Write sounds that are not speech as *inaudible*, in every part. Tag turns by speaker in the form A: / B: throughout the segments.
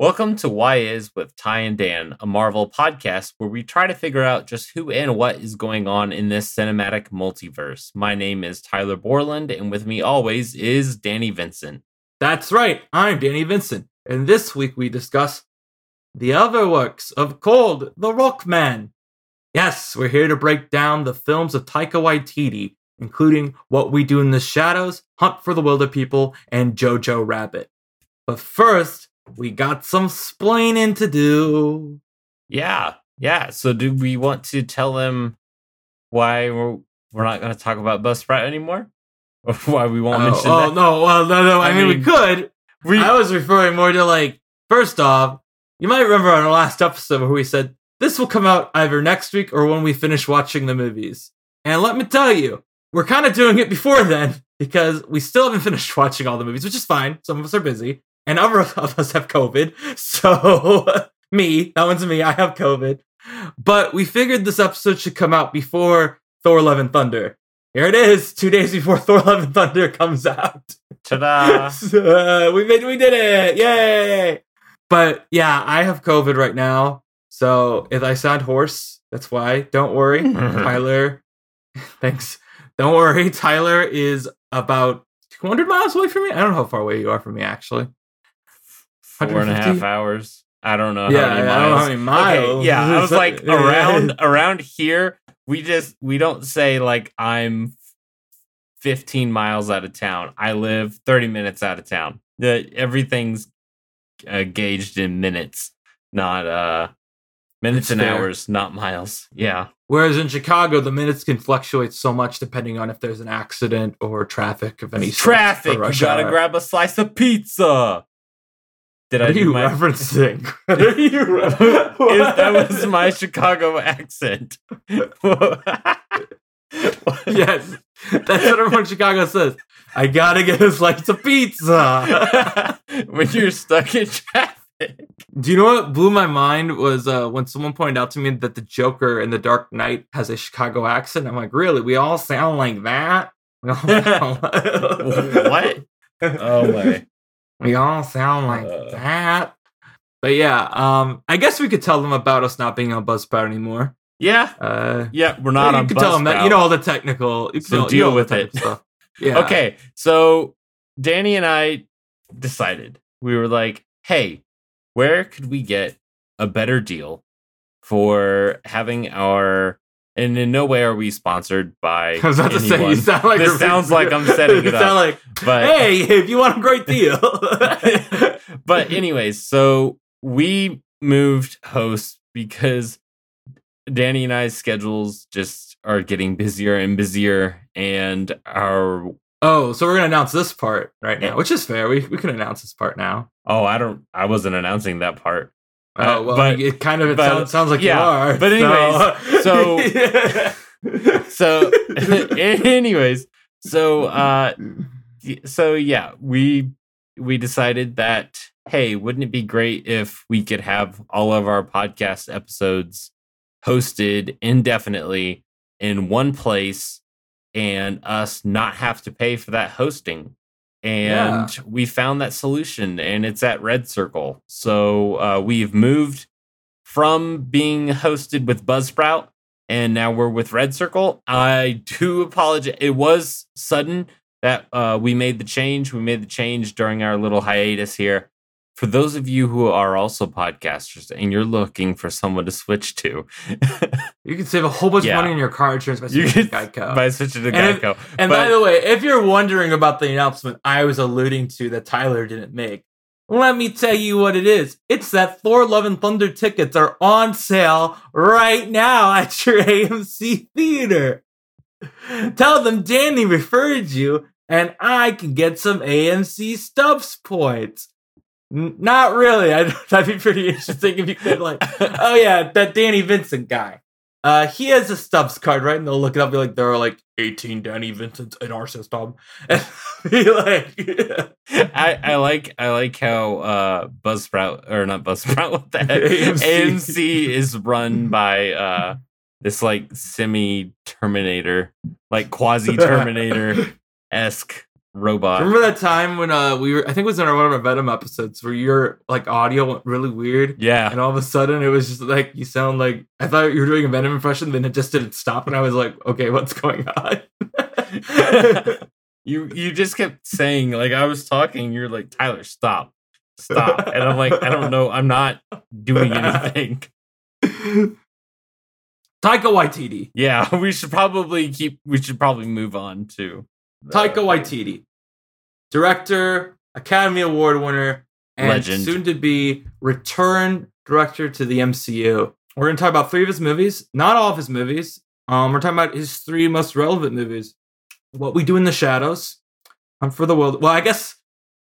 A: Welcome to Why Is with Ty and Dan, a Marvel podcast where we try to figure out just who and what is going on in this cinematic multiverse. My name is Tyler Borland, and with me always is Danny Vincent.
B: That's right, I'm Danny Vincent, and this week we discuss the other works of Korg, the Rockman. Yes, we're here to break down the films of Taika Waititi, including What We Do in the Shadows, Hunt for the Wilderpeople, and Jojo Rabbit. But first, we got some splaining to do.
A: Yeah, yeah. So, do we want to tell them why we're, we're not going to talk about Bus Buzzsprout anymore? *laughs* Or why we won't
B: oh,
A: mention
B: oh,
A: that?
B: no, well, no, no. I,
A: I
B: mean, we could.
A: We,
B: I was referring more to like, first off, you might remember on our last episode where we said this will come out either next week or when we finish watching the movies. And let me tell you, we're kind of doing it before then because we still haven't finished watching all the movies, which is fine. Some of us are busy, and other of us have COVID. So, *laughs* me, that one's me, I have COVID. But we figured this episode should come out before Thor Love and Thunder. Here it is, two days before *laughs* Thor Love and Thunder comes out.
A: ta-da! *laughs*
B: So, uh, we made we did it! Yay! But yeah, I have COVID right now. So if I sound hoarse, that's why. Don't worry. Tyler, thanks. Don't worry. Tyler is about 200 miles away from me. I don't know how far away you are from me, actually.
A: Four and a half hours. I don't know
B: yeah,
A: how many
B: I don't know how
A: miles.
B: many miles.
A: Okay, yeah, I was like *laughs* around around here. We just we don't say like I'm 15 miles out of town. I live 30 minutes out of town. The everything's uh, gauged in minutes, not uh minutes
B: That's
A: and
B: fair.
A: hours, not miles. Yeah.
B: Whereas in Chicago, the minutes can fluctuate so much depending on if there's an accident or traffic of any sort
A: Traffic. You gotta
B: hour.
A: grab a slice of pizza. Did I
B: What are
A: do
B: you
A: my?
B: referencing? *laughs* What are you re-
A: Is- that was my Chicago accent. *laughs*
B: yes, that's what everyone in Chicago says. I gotta get a slice of pizza. *laughs*
A: when you're stuck in traffic.
B: Do you know what blew my mind was uh, when someone pointed out to me that the Joker in The Dark Knight has a Chicago accent. I'm like, really? We all sound like that? We all sound like-
A: what? Oh my.
B: We all sound like
A: Uh.
B: that. But yeah, um, I guess we could tell them about us not being on Buzzsprout anymore.
A: Yeah.
B: Uh,
A: Yeah, we're not
B: you
A: on
B: could tell them that you know all the technical. You
A: So
B: know, you
A: deal
B: know
A: with it.
B: Stuff. *laughs* Yeah.
A: Okay, so Danny and I decided we were like, hey, where could we get a better deal for having our and in no way are we sponsored by *laughs*
B: I was about to say, you
A: anyone,
B: sound like
A: This sounds like I'm setting it *laughs* up.
B: sound like,
A: but
B: hey, if you want a great deal. *laughs*
A: but anyways, so we moved hosts because Danny and I's schedules just are getting busier and busier, and our
B: oh, so we're gonna announce this part right now, which is fair. We we can announce this part now.
A: oh, I don't, I wasn't announcing that part.
B: Oh
A: Uh,
B: well,
A: but-
B: it kind of it
A: but-
B: sounds, sounds like
A: yeah,
B: you are.
A: but anyways,
B: so,
A: So, anyways, so *laughs* *laughs* uh, so yeah, we we decided that hey, wouldn't it be great if we could have all of our podcast episodes hosted indefinitely in one place and us not have to pay for that hosting? And we found that solution, and it's at RedCircle. So uh, we've moved from being hosted with Buzzsprout and now we're with RedCircle. I do apologize. It was sudden that uh, we made the change. We made the change during our little hiatus here. For those of you who are also podcasters and you're looking for someone to switch to, *laughs*
B: you can save a whole bunch
A: Yeah.
B: of money on your car insurance by switching to Geico.
A: by switching to
B: And if- and
A: but-
B: by the way, if you're wondering about the announcement I was alluding to that Tyler didn't make, let me tell you what it is. It's that Thor Love and Thunder tickets are on sale right now *laughs* at your AMC theater. Tell them Danny referred you and I can get some AMC Stubs points. Not really. *laughs* I, that'd be pretty interesting if you could like, oh yeah, that Danny Vincent guy. Uh, he has a Stubs card, right? And they'll look it up, and be like, there are like 18 Danny Vincents in our system. *laughs* And be like,
A: I, I like I like how uh Buzzsprout or not Buzzsprout *laughs* what the heck
B: AMC.
A: AMC is run by uh this like semi Terminator like quasi Terminator esque robot.
B: Remember that time when uh we were I think it was in our one of our Venom episodes where your like audio went really weird
A: Yeah.
B: and all of a sudden it was just like you sound like I thought you were doing a Venom impression, then it just didn't stop and I was like, okay, what's going on? *laughs*
A: you you just kept saying like I was talking, you're like, Tyler, stop. Stop. And I'm like, I don't know, I'm not doing anything.
B: Taika Waititi.
A: Yeah, *laughs* we should probably keep we should probably move on to
B: Taika Waititi. Director, Academy Award winner, and
A: Legend.
B: soon to be return director to the MCU. We're going to talk about three of his movies, not all of his movies. Um, we're talking about his three most relevant movies What We Do in the Shadows, Hunt for the World. Well, I guess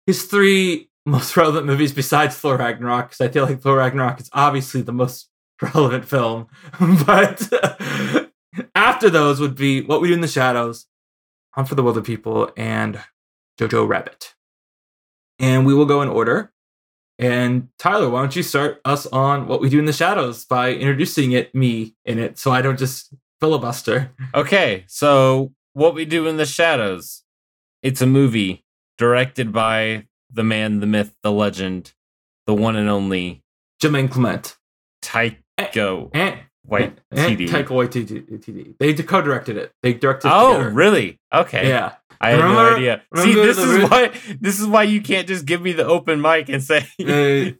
B: his three *laughs* most relevant movies besides Thor Ragnarok, because I feel like Thor Ragnarok is obviously the most *laughs* relevant film. *laughs* but after those would be What We Do in the Shadows, Hunt for the Wilderpeople, and Jojo Rabbit. And we will go in order. And Tyler, why don't you start us on What We Do in the Shadows by introducing it, me in it, so I don't just filibuster. *laughs*
A: Okay, so what we do in the shadows. It's a movie directed by the man, the myth, the legend, the one and only
B: Jemaine Clement.
A: Taiko
B: And, eh, eh,
A: White *laughs* eh,
B: and
A: TD.
B: Taika Waititi. They co-directed it. They directed it
A: Oh,
B: together.
A: really? Okay.
B: Yeah.
A: I had no idea. See, this is why this is why you can't just give me the open mic and say *laughs* *laughs* do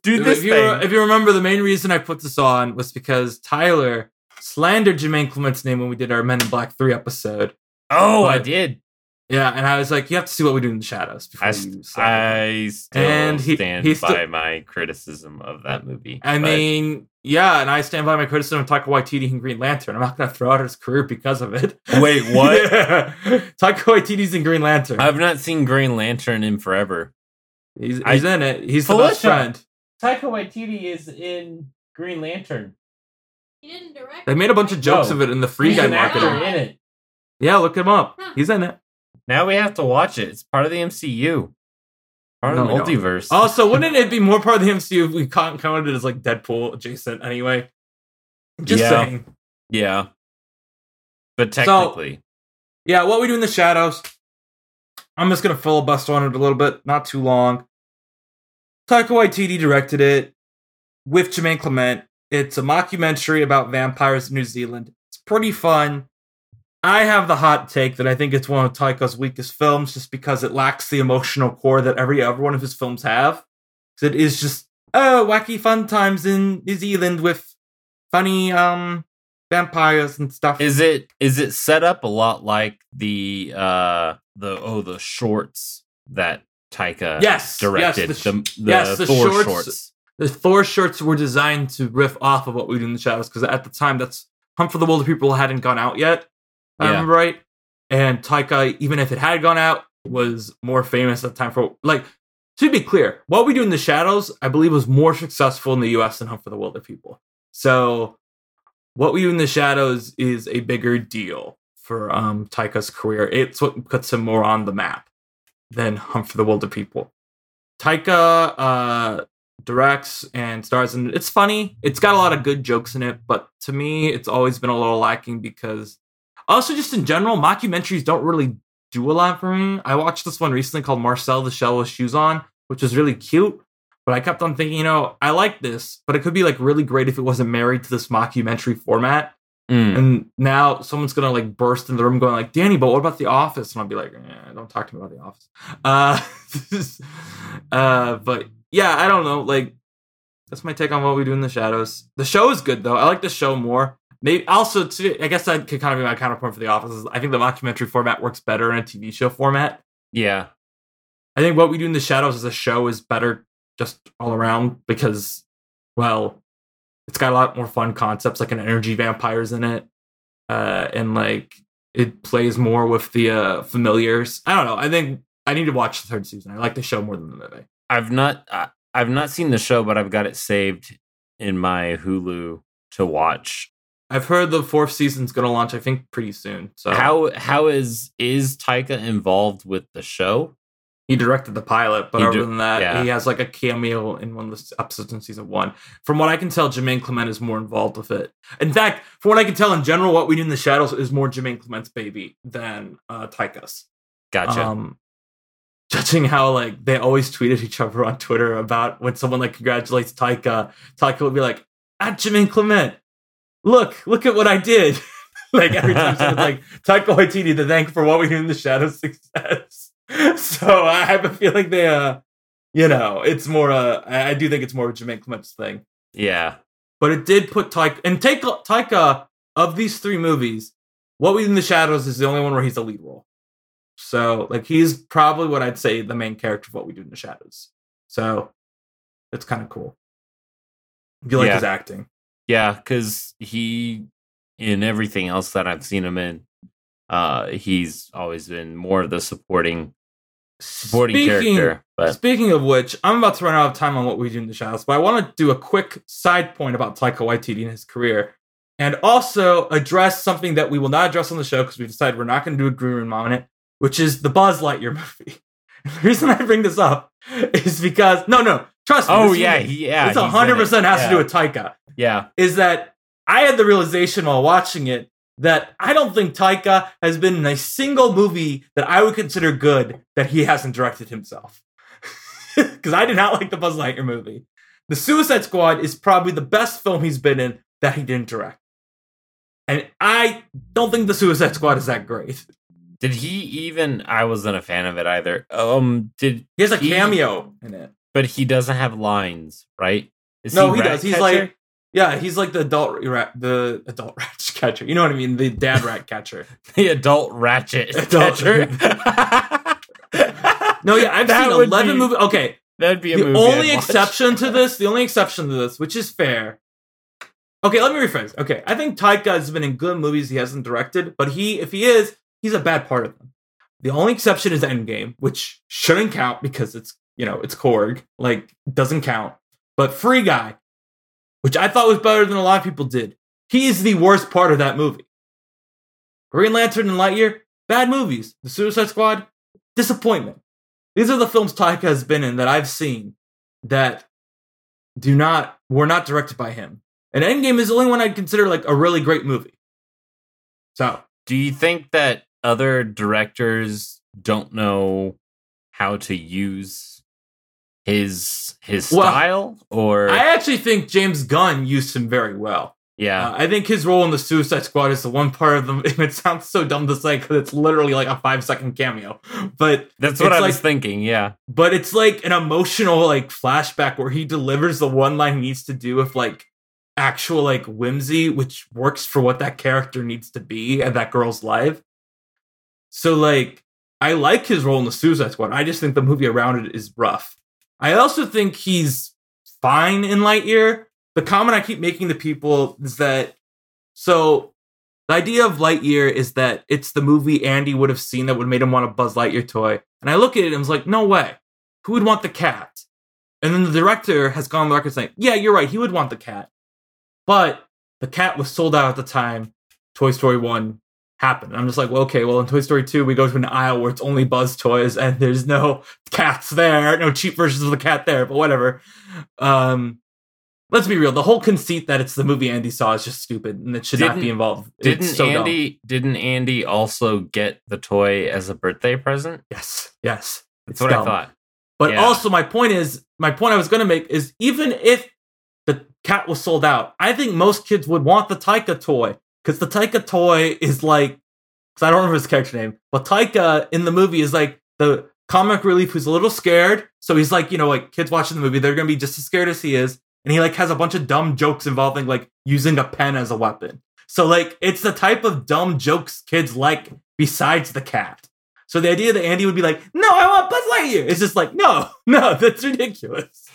A: this
B: if you,
A: thing.
B: if you remember, the main reason I put this on was because Tyler slandered Jemaine Clement's name when we did our Men in Black 3 episode.
A: oh, I did.
B: Yeah, and I was like, you have to see what we do in the shadows before
A: I,
B: you
A: st- I still
B: And he-
A: stand
B: he still-
A: by my criticism of that movie.
B: I
A: but-
B: mean, yeah, and I stand by my criticism of Taika Waititi and Green Lantern. I'm not going to throw out his career because of it.
A: wait, what? *laughs*
B: Yeah. Taika Waititi's in Green Lantern.
A: I've not seen Green Lantern in forever.
B: he's
A: I-
B: he's in it. He's the best
A: Felicia.
B: friend.
A: Taika Waititi is in Green Lantern.
C: He didn't direct.
B: They made a bunch of jokes
A: No.
B: of it in the free
A: He's
B: guy
A: an actor
B: marketing.
A: in it.
B: Yeah, look him up.
C: Huh.
B: He's in it.
A: Now we have to watch it. It's part of the MCU. Part
B: No,
A: of the
B: we don't.
A: multiverse.
B: Oh, also, wouldn't it be more part of the MCU if we counted it as like Deadpool adjacent anyway? Just
A: Yeah.
B: saying.
A: yeah. But technically.
B: Yeah, what we do in the shadows. I'm just gonna filibuster on it a little bit, not too long. Taika Waititi directed it with Jemaine Clement. It's a mockumentary about vampires in New Zealand. It's pretty fun. I have the hot take that I think it's one of Taika's weakest films, just because it lacks the emotional core that every other one of his films have. it is just oh wacky fun times in New Zealand with funny um vampires and stuff.
A: Is it is it set up a lot like the uh the oh the shorts that Taika
B: yes,
A: directed
B: Yes,
A: the,
B: the,
A: the,
B: yes, the
A: Thor
B: shorts-
A: shorts.
B: the Thor shorts were designed to riff off of what we do in the shadows because at the time that's Hunt for the Wilderpeople hadn't gone out yet. If I
A: Yeah.
B: remember right. And Taika, even if it had gone out, was more famous at the time for like to be clear, what we do in the shadows, I believe, was more successful in the US than Hunt for the Wilderpeople. So what we do in the shadows is a bigger deal for um Taika's career. It's what puts him more on the map than Hunt for the Wilderpeople. Taika uh directs and stars and it's funny. It's got a lot of good jokes in it, but to me it's always been a little lacking because also just in general, mockumentaries don't really do a lot for me. I watched this one recently called Marcel the Shell with Shoes On, which was really cute. But I kept on thinking, you know, I like this, but it could be like really great if it wasn't married to this mockumentary format.
A: Mm.
B: And now someone's gonna like burst in the room going like, Danny, but what about the office? And I'll be like, eh, don't talk to me about the office. Uh, *laughs* uh, but yeah, I don't know. Like, that's my take on what we do in the shadows. The show is good though. I like the show more. Maybe also, too, I guess that could kind of be my counterpoint for the office. Is I think the mockumentary format works better in a TV show format.
A: Yeah.
B: I think what we do in the shadows as a show is better just all around because, well, it's got a lot more fun concepts like an energy vampires in it, uh, and like it plays more with the uh, familiars. I don't know. I think I need to watch the third season. I like the show more than the movie.
A: I've not I, I've not seen the show, but I've got it saved in my Hulu to watch.
B: I've heard the fourth season's going to launch. I think pretty soon. So
A: How how is is Taika involved with the show?
B: he directed the pilot, but
A: He
B: other
A: do-
B: than that,
A: yeah.
B: he has like a cameo in one of the episodes in season one. From what I can tell, Jemaine Clement is more involved with it. In fact, from what I can tell in general, what we do in the shadows is more Jemaine Clement's baby than uh, Taika's.
A: Gotcha.
B: Um, watching how like they always tweeted each other on Twitter about when someone like congratulates Taika, Taika would be like, at Jim Clement, look, look at what I did. *laughs* like every time someone's like Taika Waititi to thank for what we do in the shadows *laughs* success. so I have a feeling they uh you know, it's more uh I I do think it's more of a Jemaine Clement's thing.
A: Yeah.
B: But it did put Taika and take Taika of these three movies, What We Do in the Shadows is the only one where he's the lead role. So like he's probably what I'd say the main character of What We Do in the Shadows. So it's kind of cool. If you like
A: Yeah.
B: his acting.
A: Yeah, because he in everything else that I've seen him in, uh, he's always been more of the supporting supporting
B: Speaking-
A: character. But
B: Speaking of which, I'm about to run out of time on what we do in the shadows, but I want to do a quick side point about Taika Waititi and his career, and also address something that we will not address on the show because we decided we're not going to do a green room on it, which is the Buzz Lightyear *laughs* movie. the reason I bring this up is because no, no, trust me.
A: oh
B: this is-
A: yeah, yeah, he's
B: 100 percent has
A: yeah.
B: to do with Taika.
A: yeah.
B: Is that I had the realization while watching it that I don't think Taika has been in a single movie that I would consider good that he hasn't directed himself. *laughs* Because I did not like the Buzz Lightyear movie. The Suicide Squad is probably the best film he's been in that he didn't direct. And I don't think the Suicide Squad is that great.
A: Did he even? I wasn't a fan of it either. Um, did
B: He has a
A: He-
B: cameo in it.
A: But he doesn't have lines, right? Is
B: No, he does. He's
A: Ratcatcher?
B: like, yeah, he's like the adult rat, the adult *laughs* rat catcher. You know what I mean? The dad rat catcher. *laughs*
A: the adult ratchet *laughs*
B: Adult-
A: catcher.
B: No, yeah, I've
A: That
B: seen 11
A: be-
B: movies. Okay,
A: That'd be a
B: the
A: movie.
B: only
A: I'd watch.
B: exception to this, the only exception to this, which is fair. Okay, let me rephrase. Okay, I think Taika has been in good movies he hasn't directed, but he, if he is, he's a bad part of them. The only exception is Endgame, which shouldn't count because it's you know it's Korg, like doesn't count. But Free Guy, which I thought was better than a lot of people did, he is the worst part of that movie. Green Lantern and Lightyear, bad movies. The Suicide Squad, disappointment. These are the films Taika has been in that I've seen that do not were not directed by him. And Endgame is the only one I'd consider like a really great movie. So
A: Do you think that other directors don't know how to use his his
B: Well,
A: style, or
B: I actually think James Gunn used him very well.
A: yeah,
B: Uh, I think his role in the Suicide Squad is the one part of the. *laughs* It sounds so dumb to say because it's literally like a five second cameo, but
A: that's what I was thinking. Yeah,
B: but it's like an emotional like flashback where he delivers the one line he needs to do with like actual like whimsy which works for what that character needs to be and that girl's life so like i like his role in the suicide squad i just think the movie around it is rough i also think he's fine in lightyear the comment i keep making to people is that so the idea of lightyear is that it's the movie andy would have seen that would have made him want a buzz lightyear toy and i look at it and I was like no way who would want the cat? And then the director has gone on the record saying, yeah, you're right, he would want the cat. But the cat was sold out at the time Toy Story 1 happened. And I'm just like, well, okay, well, in Toy Story 2, we go to an aisle where it's only Buzz toys and there's no cats there, no cheap versions of the cat there, but whatever. Um, let's be real. The whole conceit that it's the movie Andy saw is just stupid and it should not be involved.
A: Didn't
B: so dumb.
A: Andy didn't Andy also get the toy as a birthday present?
B: Yes, yes.
A: That's what
B: dumb.
A: I thought.
B: But
A: Yeah.
B: also, my point is, my point I was going to make is even if the cat was sold out, I think most kids would want the Taika toy because the Taika toy is like, because I don't remember his character name, but Taika in the movie is like the comic relief who's a little scared. So he's like, you know, like kids watching the movie, they're to be just as scared as he is. And he like has a bunch of dumb jokes involving like using a pen as a weapon. So like it's the type of dumb jokes kids like besides the cat. So the idea that Andy would be like, "No, I want Buzz Lightyear," it's just like, no, *laughs* no, that's ridiculous.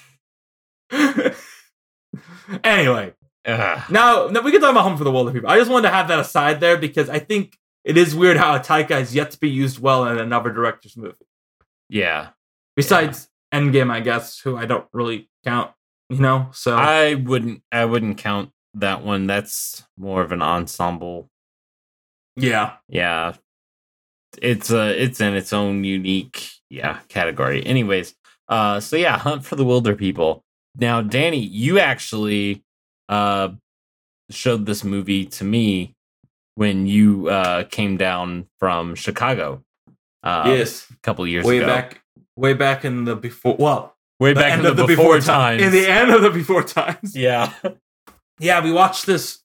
B: *laughs* anyway,
A: Ugh.
B: now, we can talk about Home for the Wilderpeople. I just wanted to have that aside there because I think it is weird how a Taika is yet to be used well in another director's movie.
A: Yeah,
B: Besides Endgame, I guess, who I don't really count. You know, so
A: I wouldn't. I wouldn't count that one. That's more of an ensemble.
B: yeah,
A: Yeah, it's a. It's in its own unique yeah category. Anyways, uh, so yeah, Hunt for the Wilderpeople. Now, Danny, you actually uh showed this movie to me when you uh came down from Chicago. Uh,
B: yes,
A: a couple years
B: way
A: ago.
B: back, way back in the before. Well,
A: Way back in the,
B: of
A: before,
B: ti-
A: times.
B: In the end of the before times.
A: yeah. *laughs*
B: Yeah, we watched this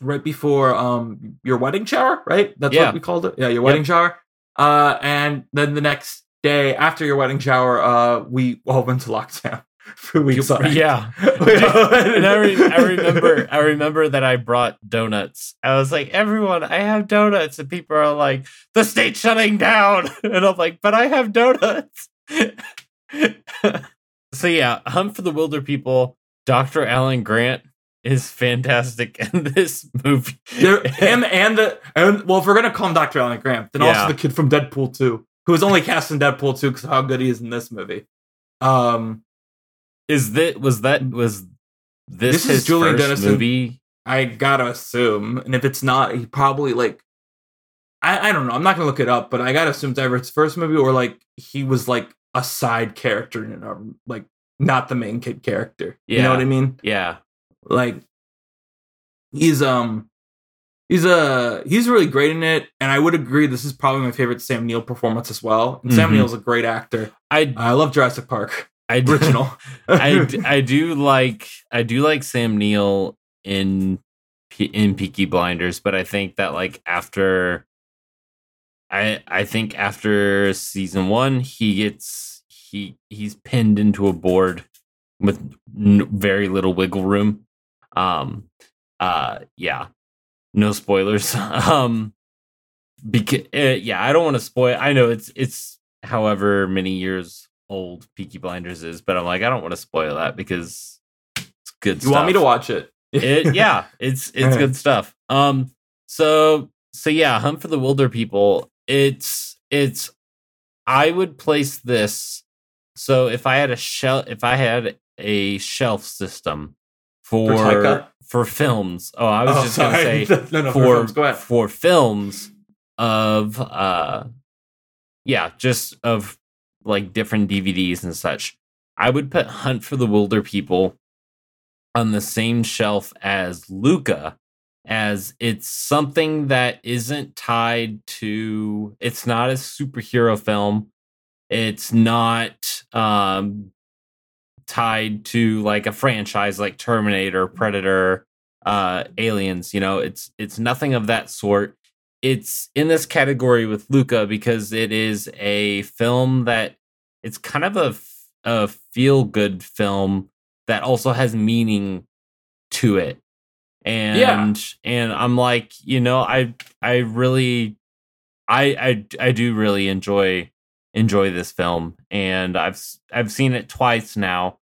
B: right before um your wedding shower, right? That's
A: Yeah.
B: what we called it. Yeah, your wedding shower. Uh, and then the next day after your wedding shower, uh, we all went to lockdown *laughs* for weeks. on.
A: Yeah.
B: We all went-
A: and I, re- I remember I remember that I brought donuts. I was like, everyone, I have donuts. And people are like, the state's shutting down. *laughs* And I'm like, but I have donuts. *laughs* so yeah, Hunt for the Wilderpeople, Dr. Alan Grant is fantastic in this movie.
B: There, him and the and well, if we're gonna call him Dr. Alan Grant, then
A: Yeah.
B: also the kid from Deadpool 2, who was only cast in Deadpool 2 because how good he is in this movie. Um,
A: is that was that was this,
B: This is
A: his
B: Julian
A: first
B: Dennison.
A: movie?
B: I gotta assume, and if it's not, he probably like I, I don't know. I'm not gonna look it up, but I gotta assume it's either his first movie or like he was like a side character in it, like not the main kid character. You know what I mean?
A: Yeah.
B: Like he's um he's uh he's really great in it, and I would agree this is probably my favorite Sam Neill performance as well. And Sam
A: Mhm.
B: Neill's a great actor.
A: I
B: I love Jurassic Park
A: I do-
B: original. *laughs*
A: I, d- *laughs* I do like I do like Sam Neill in in Peaky Blinders, but I think that like after I I think after season one he gets he he's pinned into a board with n- very little wiggle room. Um, uh, yeah, no spoilers. *laughs* um, because uh, yeah, I don't want to spoil. I know it's it's however many years old Peaky Blinders is, but I'm like I don't want to spoil that because it's good. Stuff.
B: You want me to watch it?
A: it? Yeah, *laughs* it's it's good stuff. Um, so so yeah, Hunt for the Wilderpeople. It's it's. I would place this. So if I had a shelf, if I had a shelf system for
B: Taika?
A: for films. Oh, I was
B: Oh,
A: just gonna say *laughs*
B: no, no,
A: for
B: for films. Go ahead.
A: for films of uh yeah just of like different dvds and such i would put hunt for the wilderpeople on the same shelf as luca as it's something that isn't tied to it's not a superhero film. It's not um tied to like a franchise like terminator predator uh aliens you know? It's it's nothing of that sort it's in this category with luca because it is a film that it's kind of a a feel good film that also has meaning to it. And and i'm like you know i i really i i i do really enjoy enjoy this film. And i've i've seen it twice now.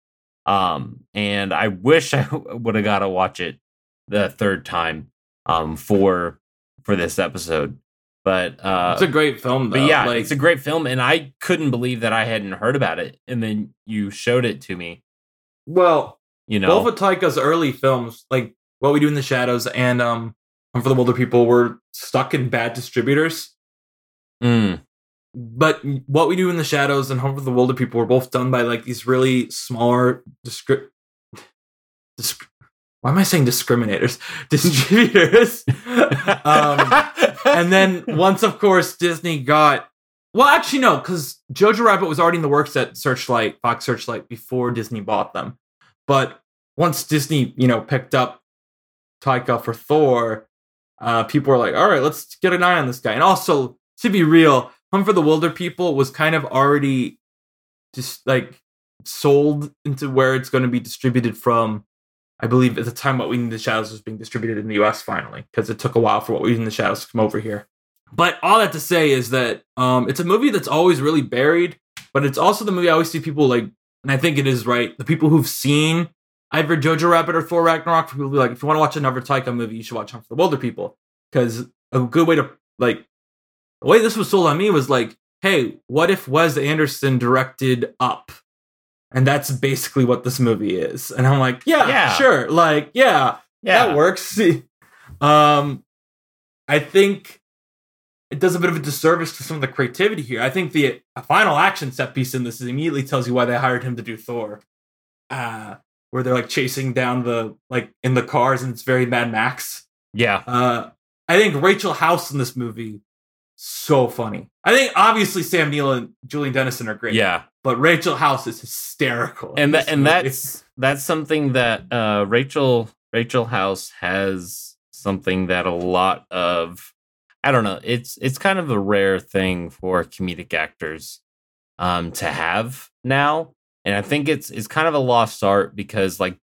A: Um and i wish *laughs* i would have got to watch it the third time um for for this episode but uh
B: It's a great film, though.
A: but yeah
B: like,
A: it's a great film and i couldn't believe that i hadn't heard about it and then you showed it to me
B: well,
A: you know
B: both of Taika's early films, like What We Do in the Shadows and um, for the Wilderpeople, were stuck in bad distributors.
A: Mm,
B: But What We Do in the Shadows and Hunt for the Wilderpeople were both done by like these really smaller discri- disc- Why am I saying discriminators? *laughs* Distributors. um, and then once, of course, Disney got. Well, actually, no, because Jojo Rabbit was already in the works at Searchlight, Fox Searchlight, before Disney bought them. But once Disney, you know, picked up Taika for Thor, uh, people were like, "All right, let's get an eye on this guy." And also, to be real, Hunt for the Wilderpeople was kind of already just like sold into where it's going to be distributed from. I believe at the time, What We Need in the Shadows was being distributed in the U.S. finally because it took a while for What We Need in the Shadows to come over here. But all that to say is that um, it's a movie that's always really buried, but it's also the movie I always see people like, and I think it is right. The people who've seen either Jojo Rabbit or Thor Ragnarok, people be like, if you want to watch another Taika movie, you should watch Hunt for the Wilderpeople because a good way to like the way this was sold on me was like, hey, what if Wes Anderson directed Up? And that's basically what this movie is. And I'm like, yeah,
A: Yeah.
B: sure. Like, yeah,
A: yeah
B: that works. *laughs* um, I think it does a bit of a disservice to some of the creativity here. I think the final action set piece in this immediately tells you why they hired him to do Thor. Uh, where they're like chasing down the like in the cars and it's very Mad Max.
A: yeah
B: Uh, I think Rachel House in this movie so funny. I think obviously Sam Neill and Julian Dennison are great.
A: Yeah,
B: but Rachel House is hysterical.
A: and that and
B: movie.
A: that's that's something that uh, Rachel Rachel House has something that a lot of I don't know. It's it's kind of a rare thing for comedic actors um, to have now, and I think it's it's kind of a lost art because like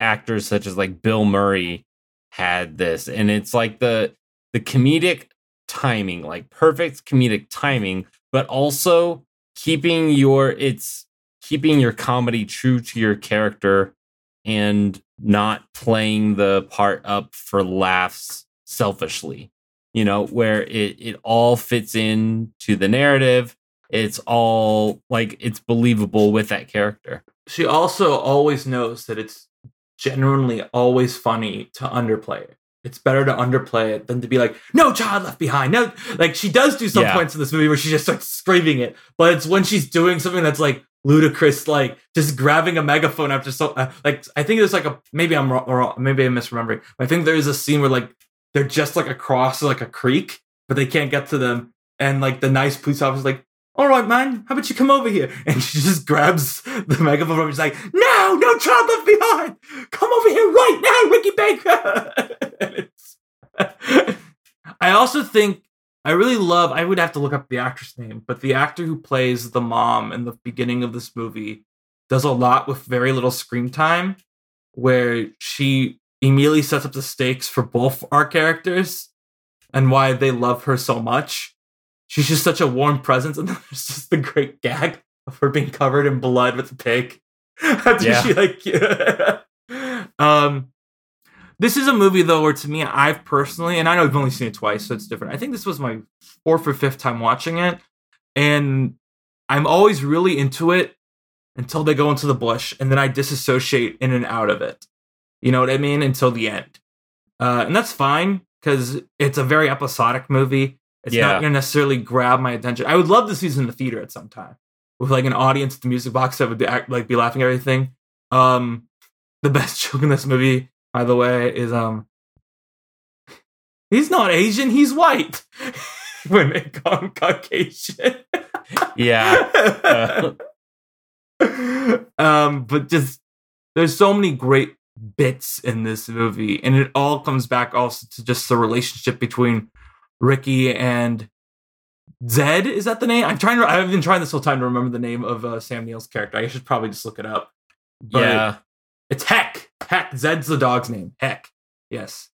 A: actors such as like Bill Murray had this, and it's like the the comedic timing, like perfect comedic timing, but also keeping your it's keeping your comedy true to your character and not playing the part up for laughs selfishly you know where it it all fits in to the narrative it's all like it's believable with that character
B: she also always knows that it's genuinely always funny to underplay it. It's better to underplay it than to be like, no child left behind. No, like she does do some
A: Yeah.
B: points in this movie where she just starts screaming it, but it's when she's doing something that's like ludicrous, like just grabbing a megaphone after so, uh, like I think there's like a maybe I'm wrong, wrong maybe I'm misremembering. But I think there is a scene where like they're just like across like a creek, but they can't get to them, and like the nice police officer's like, all right, man, how about you come over here? *laughs* And she just grabs the megaphone from him. She's like, no, no child left behind. Come over here right now, Ricky Baker. *laughs* I also think I really love, I would have to look up the actress name, but the actor who plays the mom in the beginning of this movie does a lot with very little screen time, where she immediately sets up the stakes for both our characters and why they love her so much she's just such a warm presence, and *laughs* there's just the great gag of her being covered in blood with the pig. *laughs* After
A: Yeah.
B: she like, *laughs* um, this is a movie though where to me, I've personally, and I know I've only seen it twice, so it's different. I think this was my fourth or fifth time watching it, and I'm always really into it until they go into the bush, and then I disassociate in and out of it. You know what I mean? Until the end, uh, and that's fine because it's a very episodic movie. It's
A: Yeah.
B: not gonna necessarily grab my attention. I would love to see this in the theater at some time with like an audience at the music box that would act, like be laughing at everything. Um, the best *laughs* joke in this movie, by the way, is um, he's not Asian, he's white. *laughs* when they call him Caucasian.
A: yeah *laughs*
B: um, but just there's so many great bits in this movie, and it all comes back also to just the relationship between Ricky and Zed. Is that the name? I'm trying to. I've been trying this whole time to remember the name of uh, Sam Neill's character. I should probably just look it up. But
A: yeah
B: it's Heck. Heck. Zed's the dog's name. Heck. Yes.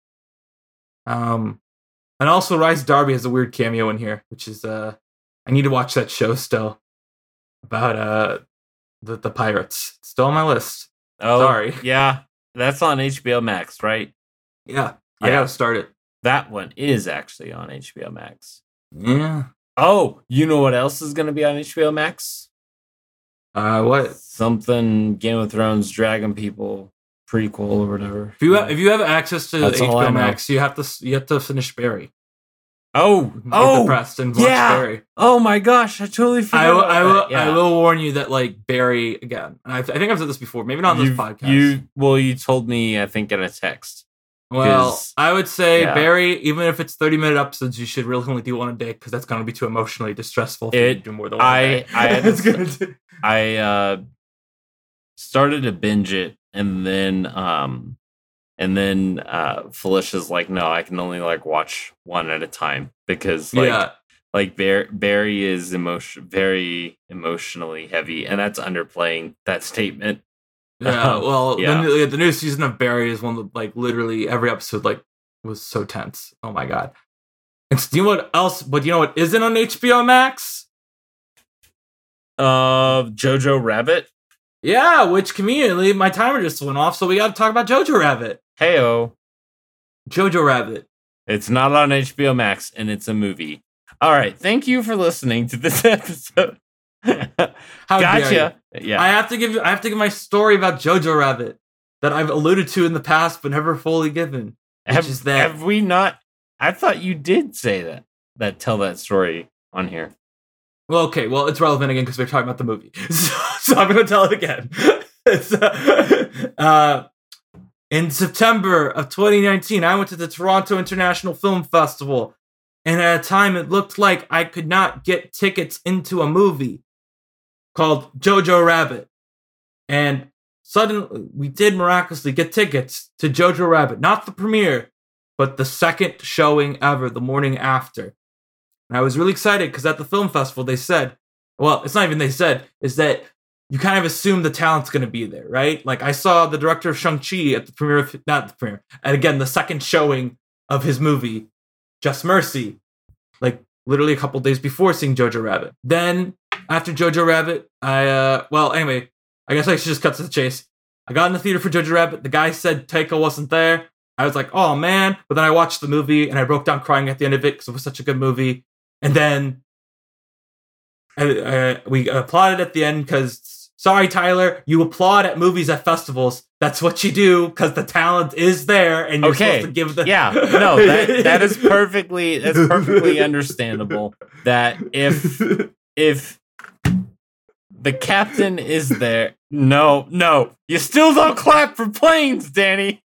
B: Um, and also Rhys Darby has a weird cameo in here, which is uh, I need to watch that show still about uh the the pirates. It's still on my list.
A: oh
B: Sorry. *laughs*
A: yeah that's on hbo max right
B: Yeah, I gotta start it.
A: that one is actually on hbo max
B: Yeah.
A: Oh you know what else is going to be on hbo max
B: Uh, what?
A: something game of thrones dragon people prequel or whatever
B: If you ha- if you have access to
A: That's
B: HBO. Max, you have to you have to finish Barry.
A: oh
B: Get
A: oh
B: depressed and watch
A: yeah.
B: Barry.
A: oh my gosh i totally forgot
B: I will, I will,
A: that. Yeah.
B: I will warn you that like Barry again. And I, I think I've said this before, maybe not on this
A: You've-
B: podcast.
A: You well, you told me I think in a text.
B: Well, I would say
A: yeah.
B: Barry, even if it's thirty minute episodes, you should really only do one a day because that's going to be too emotionally distressful.
A: It-
B: do more than one
A: I-. I *laughs* had
B: it's gonna do, *laughs*
A: I uh started to binge it and then um and then uh Felicia's like, no, I can only like watch one at a time because like
B: yeah,
A: like Bar- Barry is emotion very emotionally heavy and that's underplaying that statement.
B: Yeah. Well,
A: Yeah.
B: The, new- the new season of Barry is one that like literally every episode like was so tense. Oh my god. And do you know what else? But you know what isn't on HBO Max?
A: Uh Jojo Rabbit.
B: Yeah, which conveniently my timer just went off, so we got to talk about Jojo Rabbit.
A: Heyo.
B: Jojo Rabbit.
A: It's not on HBO Max and it's a movie. All right. Thank you for listening to this *laughs* episode. *laughs*
B: How dare you.
A: gotcha. Yeah.
B: I have to give I have to give my story about Jojo Rabbit that I've alluded to in the past but never fully given. Which
A: have,
B: is that
A: have we not? I thought you did say that. That tell that story on here.
B: well, okay, well it's relevant again because we're talking about the movie, *laughs* so, so I'm going to tell it again. *laughs* Uh, uh, in September of 2019, I went to the Toronto International Film Festival. And at a time, it looked like I could not get tickets into a movie called Jojo Rabbit. And suddenly, we did miraculously get tickets to Jojo Rabbit, not the premiere, but the second showing ever, the morning after. And I was really excited because at the film festival, they said, well, it's not even they said, is that you kind of assume the talent's going to be there, right? Like I saw the director of Shang-Chi at the premiere, of, not the premiere, and again, the second showing of his movie, Just Mercy, like literally a couple days before seeing Jojo Rabbit. Then after Jojo Rabbit, I, uh, well, anyway, I guess I should just cut to the chase. I got in the theater for Jojo Rabbit. The guy said Taika wasn't there. I was like, oh man. But then I watched the movie and I broke down crying at the end of it because it was such a good movie. And then I, we applauded at the end because, sorry, Tyler, you applaud at movies at festivals. That's what you do because the talent is there and you're
A: Okay.
B: supposed to give the.
A: Yeah, no, that that is perfectly that's perfectly understandable. That if if the captain is there, no, no, you still don't clap for planes, Danny.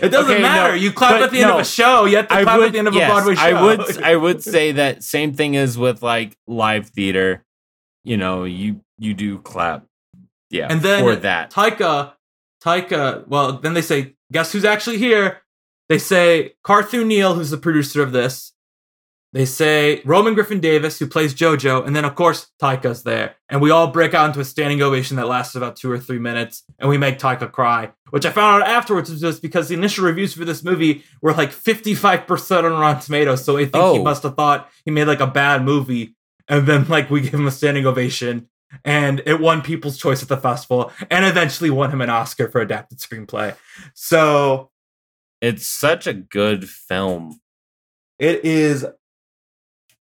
B: It doesn't
A: Okay,
B: matter.
A: no,
B: you clap at the end
A: no.
B: of a show. You have to
A: I
B: clap
A: would,
B: at the end of
A: yes,
B: a Broadway show.
A: I would *laughs* I would say that same thing is with like live theater. You know, you you do clap. Yeah,
B: And then
A: for that.
B: Taika, Taika. Well, then they say, guess who's actually here? They say Carthew Neal, who's the producer of this. They say Roman Griffin Davis, who plays JoJo, and then of course Taika's there, and we all break out into a standing ovation that lasts about two or three minutes, and we make Taika cry. Which I found out afterwards was just because the initial reviews for this movie were like fifty-five percent on Rotten Tomatoes, so I think he
A: Oh.
B: must have thought he made like a bad movie, and then like we give him a standing ovation, and it won People's Choice at the festival, and eventually won him an Oscar for adapted screenplay. So
A: It's such a good film.
B: it is.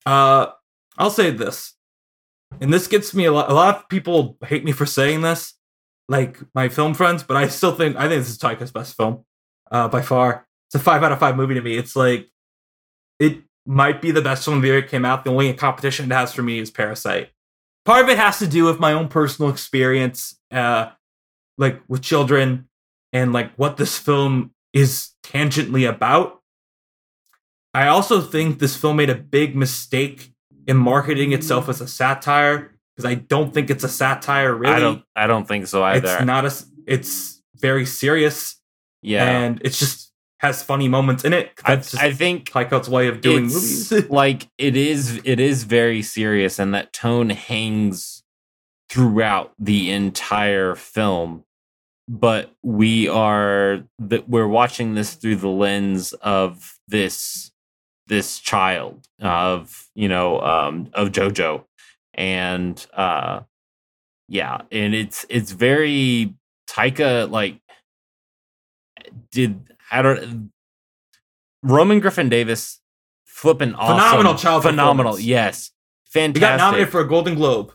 B: Uh, I'll say this, and this gets me a lot. A lot of people hate me for saying this, like my film friends, but I still think I think this is Taika's best film, uh, by far. It's a five out of five movie to me. It's like it might be the best film the year it came out. The only competition it has for me is Parasite. Part of it has to do with my own personal experience, uh, like with children, and like what this film is tangentially about. I also think this film made a big mistake in marketing itself as a satire because I don't think it's a satire. Really,
A: I don't I don't think so either.
B: it's not a. It's very serious
A: yeah.
B: and it's just has funny moments in it.
A: I,
B: That's just
A: I think
B: Taika's way of doing movies. *laughs*
A: like it is it is very serious and that tone hangs throughout the entire film but we are that we're watching this through the lens of this this child of you know um of jojo and uh yeah and it's it's very taika like did i don't roman griffin davis flipping awesome
B: Phenomenal child
A: phenomenal yes
B: He
A: fantastic
B: got nominated for a Golden Globe,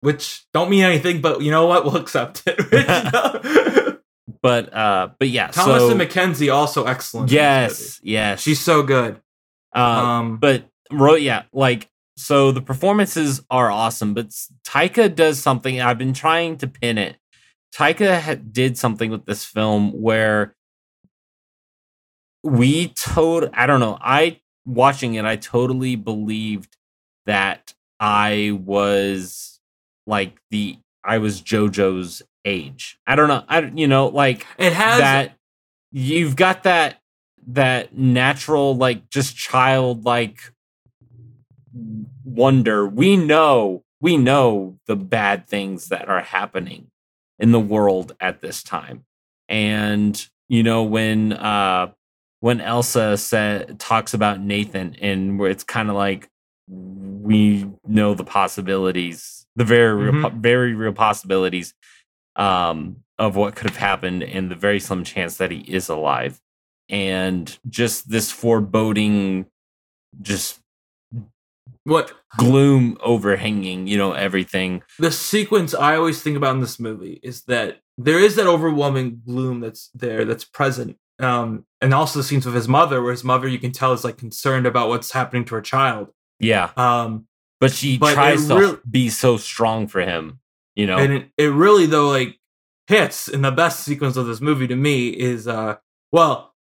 B: which don't mean anything, but you know what? We'll accept it. *laughs* *laughs*
A: but uh but yeah
B: Thomas
A: so
B: and McKenzie also excellent.
A: yes yes
B: she's so good.
A: Uh,
B: Um,
A: but ro- yeah like so the performances are awesome but taika does something i've been trying to pin it. Taika ha- did something with this film where we told i don't know i watching it i totally believed that i was like the i was jojo's age. I don't know i you know like
B: it has
A: that you've got that that natural like just childlike wonder. We know we know the bad things that are happening in the world at this time. And you know when uh when elsa said talks about nathan and where it's kind of like we know the possibilities the very real, very real possibilities um of what could have happened and the very slim chance that he is alive and just this foreboding just
B: what
A: gloom overhanging you know everything
B: the sequence I always think about in this movie is that there is that overwhelming gloom that's there, that's present. Um, and also the scenes with his mother, where his mother you can tell is like concerned about what's happening to her child.
A: yeah
B: Um,
A: but she
B: But
A: tries to
B: real-
A: be so strong for him you know
B: and it, it really though like hits in the best sequence of this movie to me is uh well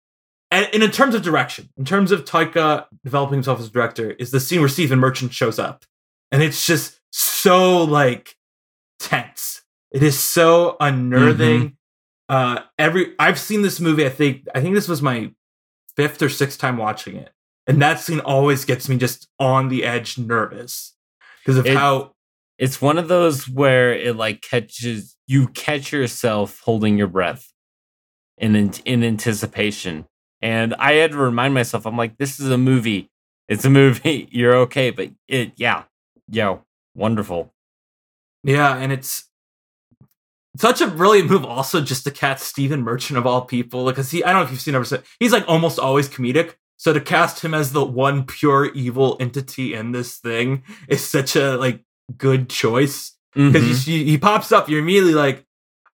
B: and, and in terms of direction, in terms of Taika developing himself as a director, is the scene where Stephen Merchant shows up, and it's just so like tense. It is so unnerving. Uh, every I've seen this movie. I think I think this was my fifth or sixth time watching it, and that scene always gets me just on the edge, nervous because of
A: It-
B: how
A: It's one of those where it like catches you catch yourself holding your breath in in, in anticipation. And I had to remind myself, I'm like, this is a movie. It's a movie. *laughs* You're okay, but it, yeah, yo, wonderful.
B: Yeah, and it's such a brilliant move also just to cast Stephen Merchant of all people because he I don't know if you've seen ever said he's like almost always comedic. So to cast him as the one pure evil entity in this thing is such a like good choice because
A: Mhm.
B: he pops up, you're immediately like,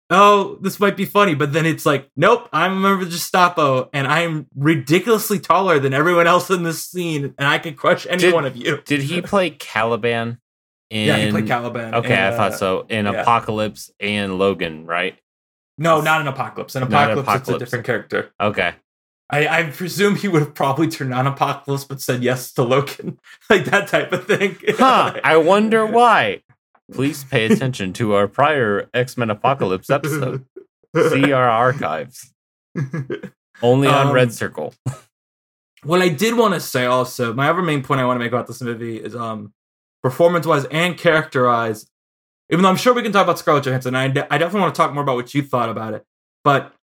B: oh, this might be funny, but then it's like, nope, I'm a member of the Gestapo, and I'm ridiculously taller than everyone else in this scene, and I can crush any
A: Did-
B: one of you.
A: Did he play Caliban? In,
B: yeah, he played Caliban.
A: Okay,
B: and,
A: I thought
B: uh,
A: so. In
B: yeah.
A: Apocalypse and Logan, right?
B: No, not an Apocalypse. An
A: Not
B: Apocalypse, it's a different character.
A: Okay.
B: I, I presume he would have probably turned on Apocalypse, but said yes to Logan, *laughs* like that type of thing.
A: Huh. I wonder *laughs* why. Please pay attention to our prior X Men Apocalypse episode. See our archives. Only on
B: Um,
A: RedCircle.
B: what I did want to say also, my other main point I want to make about this movie is um performance wise and character wise. Even though I'm sure we can talk about Scarlett Johansson, I, de- I definitely want to talk more about what you thought about it. But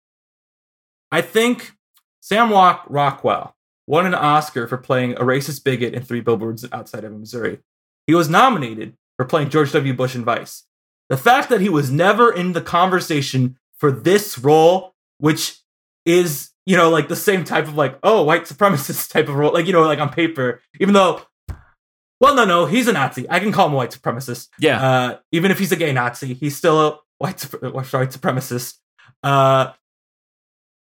B: I think Sam Rock- Rockwell won an Oscar for playing a racist bigot in Three Billboards Outside of Missouri. He was nominated for playing George W. Bush in Vice. The fact that he was never in the conversation for this role, which is you know like the same type of like oh white supremacist *laughs* type of role, like you know like on paper, even though. Well, no, no, he's a Nazi. I can call him a white supremacist.
A: Yeah.
B: Uh, even if he's a gay Nazi, he's still a white, supre- white supremacist. Uh,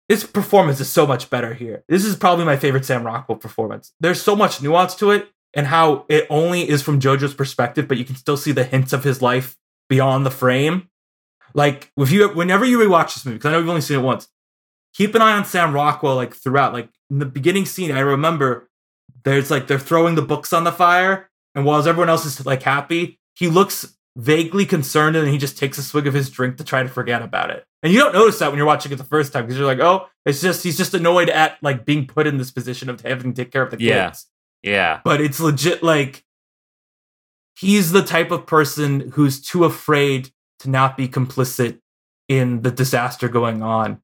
B: his performance is so much better here. This is probably my favorite Sam Rockwell performance. There's so much nuance to it, and how it only is from JoJo's perspective, but you can still see the hints of his life beyond the frame. Like if you, whenever you rewatch this movie, because I know you've only seen it once, keep an eye on Sam Rockwell like throughout. Like in the beginning scene, I remember there's like they're throwing the books on the fire, and while everyone else is like happy, he looks vaguely concerned and he just takes a swig of his drink to try to forget about it. And you don't notice that when you're watching it the first time because you're like, oh, it's just he's just annoyed at like being put in this position of having to take care of the
A: Yeah.
B: kids.
A: Yeah.
B: But it's legit like he's the type of person who's too afraid to not be complicit in the disaster going on.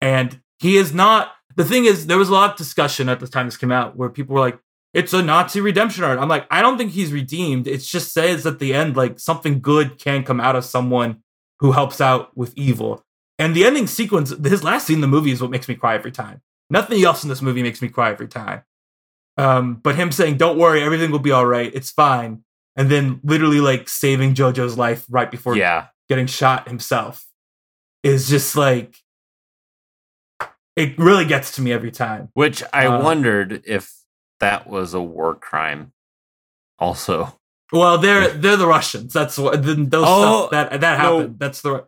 B: And he is not the thing is there was a lot of discussion at the time this came out where people were like, it's a Nazi redemption art. I'm like, I don't think he's redeemed. It just says at the end, like something good can come out of someone who helps out with evil. And the ending sequence, his last scene in the movie is what makes me cry every time. Nothing else in this movie makes me cry every time. Um, but him saying, "Don't worry, everything will be all right. It's fine," and then literally like saving JoJo's life right before
A: Yeah.
B: getting shot himself is just like it really gets to me every time.
A: Which I
B: Uh,
A: wondered if that was a war crime. Also.
B: Well, they're they're the Russians. That's what th- those
A: Oh,
B: stuff that that
A: no.
B: happened. That's the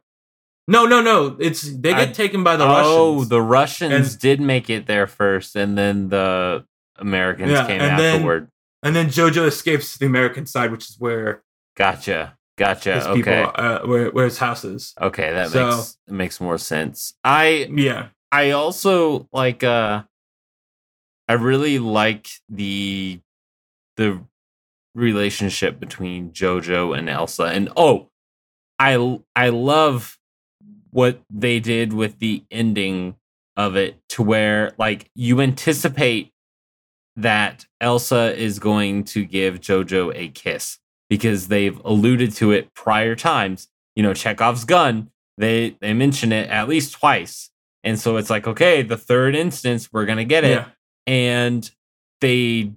B: no no no. It's they get
A: I-
B: taken by the
A: oh,
B: Russians.
A: Oh, the Russians
B: And-
A: did make it there first, and then the Americans
B: Yeah,
A: came
B: and then-
A: afterward.
B: and then JoJo escapes to the American side, which is where
A: Gotcha. Gotcha.
B: his
A: Okay.
B: people uh, where where his house is.
A: Okay, that
B: So-
A: makes makes more sense. I
B: Yeah.
A: I also like uh I really like the the relationship between Jojo and Elsa and oh I I love what they did with the ending of it to where like you anticipate that Elsa is going to give Jojo a kiss because they've alluded to it prior times. You know, Chekhov's gun, they they mention it at least twice. And so it's like, okay, the third instance, we're gonna get it.
B: Yeah.
A: And they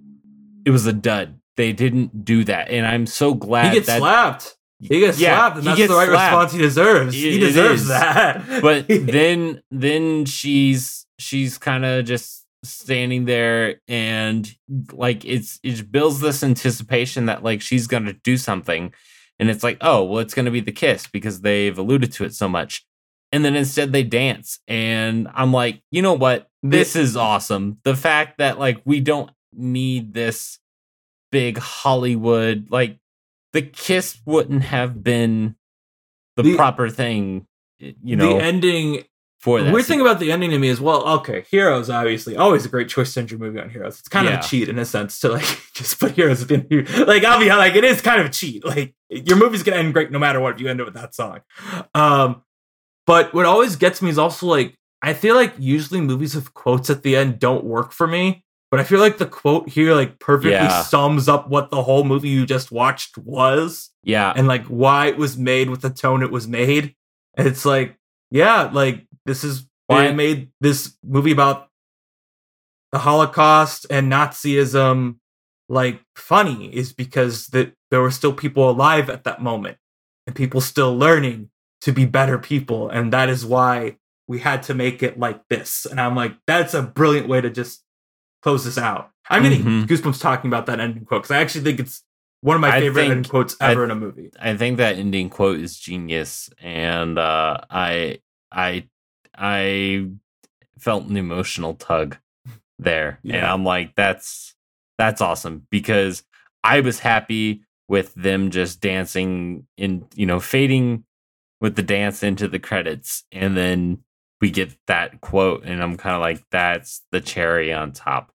A: it was a dud. They didn't do that. And I'm so glad
B: He gets
A: that
B: slapped. He gets
A: Yeah,
B: slapped, and that's the right
A: slapped.
B: response he deserves.
A: It-
B: he deserves that.
A: but *laughs* then then she's she's kind of just standing there and like it's it builds this anticipation that like she's gonna do something. And it's like oh well it's gonna be the kiss because they've alluded to it so much. And then instead they dance. And i'm like you know what? This is awesome. The fact that like we don't need this big hollywood like the kiss wouldn't have been the,
B: The-
A: proper thing eh, you know?
B: the ending
A: for that
B: weird
A: scene.
B: thing about the ending to me is, well, okay, Heroes obviously always a great choice to end your movie on Heroes. It's kind
A: Yeah.
B: of a cheat in a sense to like *laughs* just put Heroes at the end. of your- Like I'll be like, it is kind of a cheat. Like your movie's gonna end great no matter what if you end it with that song. Um, but what always gets me is also like I feel like usually movies with quotes at the end don't work for me. But I feel like the quote here like perfectly
A: Yeah.
B: sums up what the whole movie you just watched was
A: yeah
B: and like why it was made with the tone it was made. And it's like, yeah, like this is why I made this movie about the Holocaust and Nazism like funny is because that there were still people alive at that moment and people still learning to be better people and that is why we had to make it like this and i'm like that's a brilliant way to just close this out i'm getting
A: Mhm.
B: goosebumps talking about that ending quote because i actually think it's one of my
A: I
B: favorite
A: think-
B: quotes
A: I-
B: ever in a movie
A: I think that ending quote is genius, and uh, I I I felt an emotional tug there, and I'm like, that's that's awesome because I was happy with them just dancing in, you know, fading with the dance into the credits, and then we get that quote, and I'm kind of like, that's the cherry on top.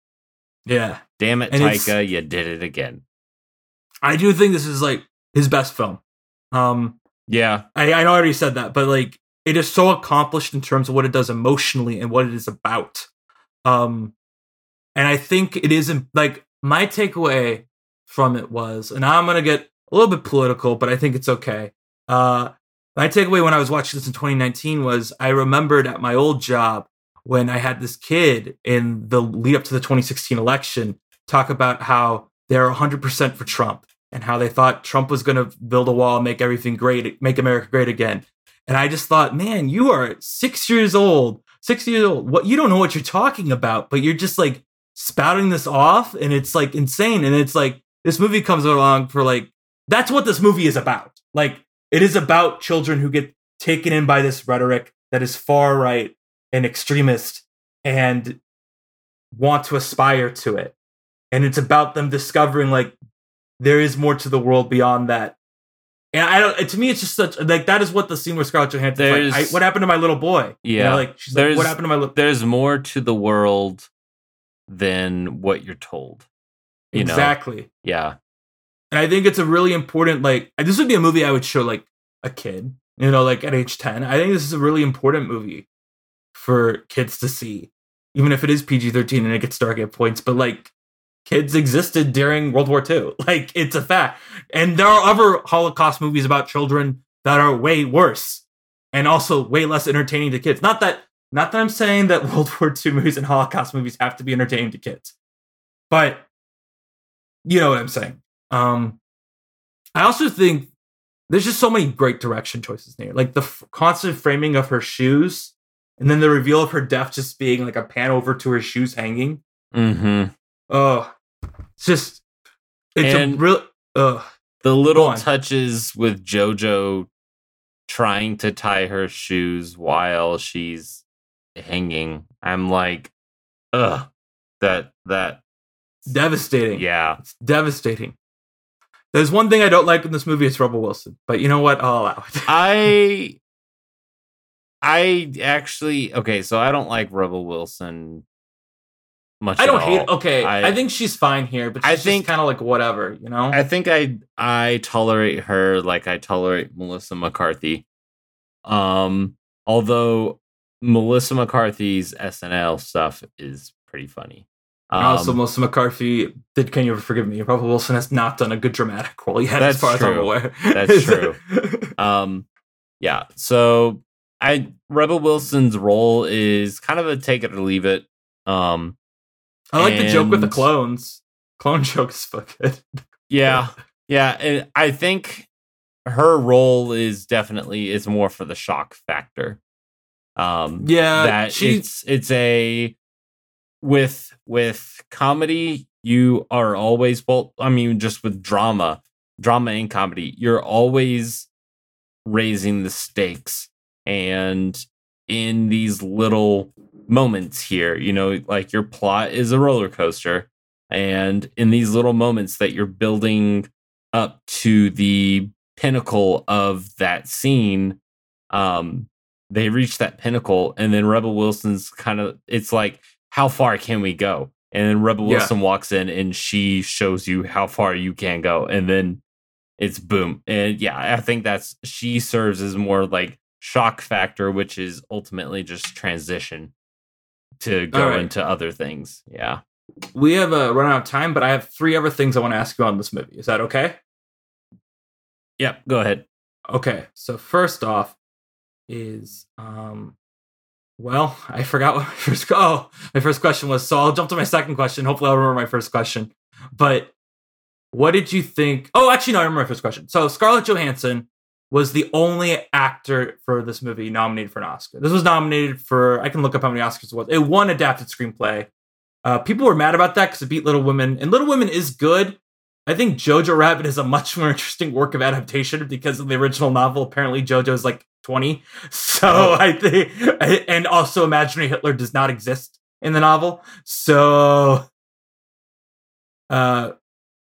B: yeah
A: Damn it,
B: And
A: Taika, you did it again.
B: I do think this is like his best film um
A: Yeah,
B: I, I already said that, but like it is so accomplished in terms of what it does emotionally and what it is about. Um, and I think it isn't like my takeaway from it was, and I'm gonna get a little bit political, but I think it's okay. Uh, my takeaway when I was watching this in 2019 was I remembered at my old job when I had this kid in the lead up to the 2016 election talk about how they're 100% for Trump and how they thought Trump was going to build a wall make everything great, make America great again. And I just thought, man, you are six years old, six years old. What you don't know what you're talking about, but you're just like spouting this off, and it's like insane. And it's like this movie comes along for like that's what this movie is about. Like it is about children who get taken in by this rhetoric that is far right and extremist and want to aspire to it. And it's about them discovering like there is more to the world beyond that. And I don't. To me, it's just such like that is what the scene where Scarlett Johansson. Like, I, what happened to my little boy? You know,
A: Yeah.
B: like she's like, what happened to my little? Boy?
A: There's more to the world than what you're told. You know?
B: exactly.
A: Yeah.
B: And I think it's a really important. Like this would be a movie I would show like a kid. You know, like at age ten. I think this is a really important movie for kids to see, even if it is PG thirteen and it gets dark at points. But like kids existed during World War II. *laughs* Like it's a fact. And there are other Holocaust movies about children that are way worse and also way less entertaining to kids. Not that not that I'm saying that *laughs* World War II movies and Holocaust movies have to be entertaining to kids. But you know what I'm saying. Um I also think there's just so many great direction choices here. Like the f- constant framing of her shoes and then the reveal of her death just being like a pan over to her shoes hanging.
A: Mm-hmm.
B: Oh, it's just it's
A: And-
B: a real. Uh,
A: The little touches with JoJo trying to tie her shoes while she's hanging. I'm like, ugh. That that
B: devastating.
A: yeah.
B: it's devastating. There's one thing I don't like in this movie. It's Rebel Wilson, but you know what? I'll allow it. *laughs*
A: I I actually okay, so I don't like Rebel Wilson much.
B: I don't hate.
A: all.
B: Okay, I,
A: I-
B: think she's fine here, but she's
A: I think-
B: kind of like whatever, you know.
A: I think I I tolerate her like I tolerate Melissa McCarthy. Um, although Melissa McCarthy's SNL stuff is pretty funny.
B: And also,
A: Um,
B: Melissa McCarthy did. Can you Ever forgive me? Rebel Wilson has not done a good dramatic role yet, as far as I'm aware.
A: That's *laughs* true. um, yeah. So I Rebel Wilson's role is kind of a take it or leave it. Um,
B: I like the joke with the clones. Clone *laughs* joke is good.
A: yeah, yeah, and I think her role is definitely is more for the shock factor. Um,
B: Yeah,
A: that
B: she-
A: it's it's a with with comedy you are always well i mean just with drama drama and comedy you're always raising the stakes and in these little moments here, you know, like your plot is a roller coaster, and in these little moments that you're building up to the pinnacle of that scene, um, they reach that pinnacle, and then Rebel Wilson's kind of it's like, how far can we go? And then Rebel
B: Yeah.
A: Wilson walks in and she shows you how far you can go, and then it's boom. And yeah, I think that's she serves as more like shock factor, which is ultimately just transition to go
B: right.
A: into other things. Yeah.
B: We have uh, run out of time, but I have three other things I want to ask you on this movie. Is that okay?
A: Yep. Go ahead.
B: Okay. So first off, is um, well, I forgot what my *laughs* first. Oh, my first question was. So I'll jump to my second question. Hopefully, I'll remember my first question. But what did you think? Oh, actually, no, I remember my first question. So Scarlett Johansson was the only actor for this movie nominated for an Oscar. This was nominated for. I can look up how many Oscars it was. It won adapted screenplay. Uh, people were mad about that because it beat Little Women, and Little Women is good. I think Jojo Rabbit is a much more *laughs* interesting work of adaptation because of the original novel. Apparently, Jojo is like 20. *laughs* So
A: Oh.
B: I think, and also Imaginary Hitler does not exist in the novel. So, uh,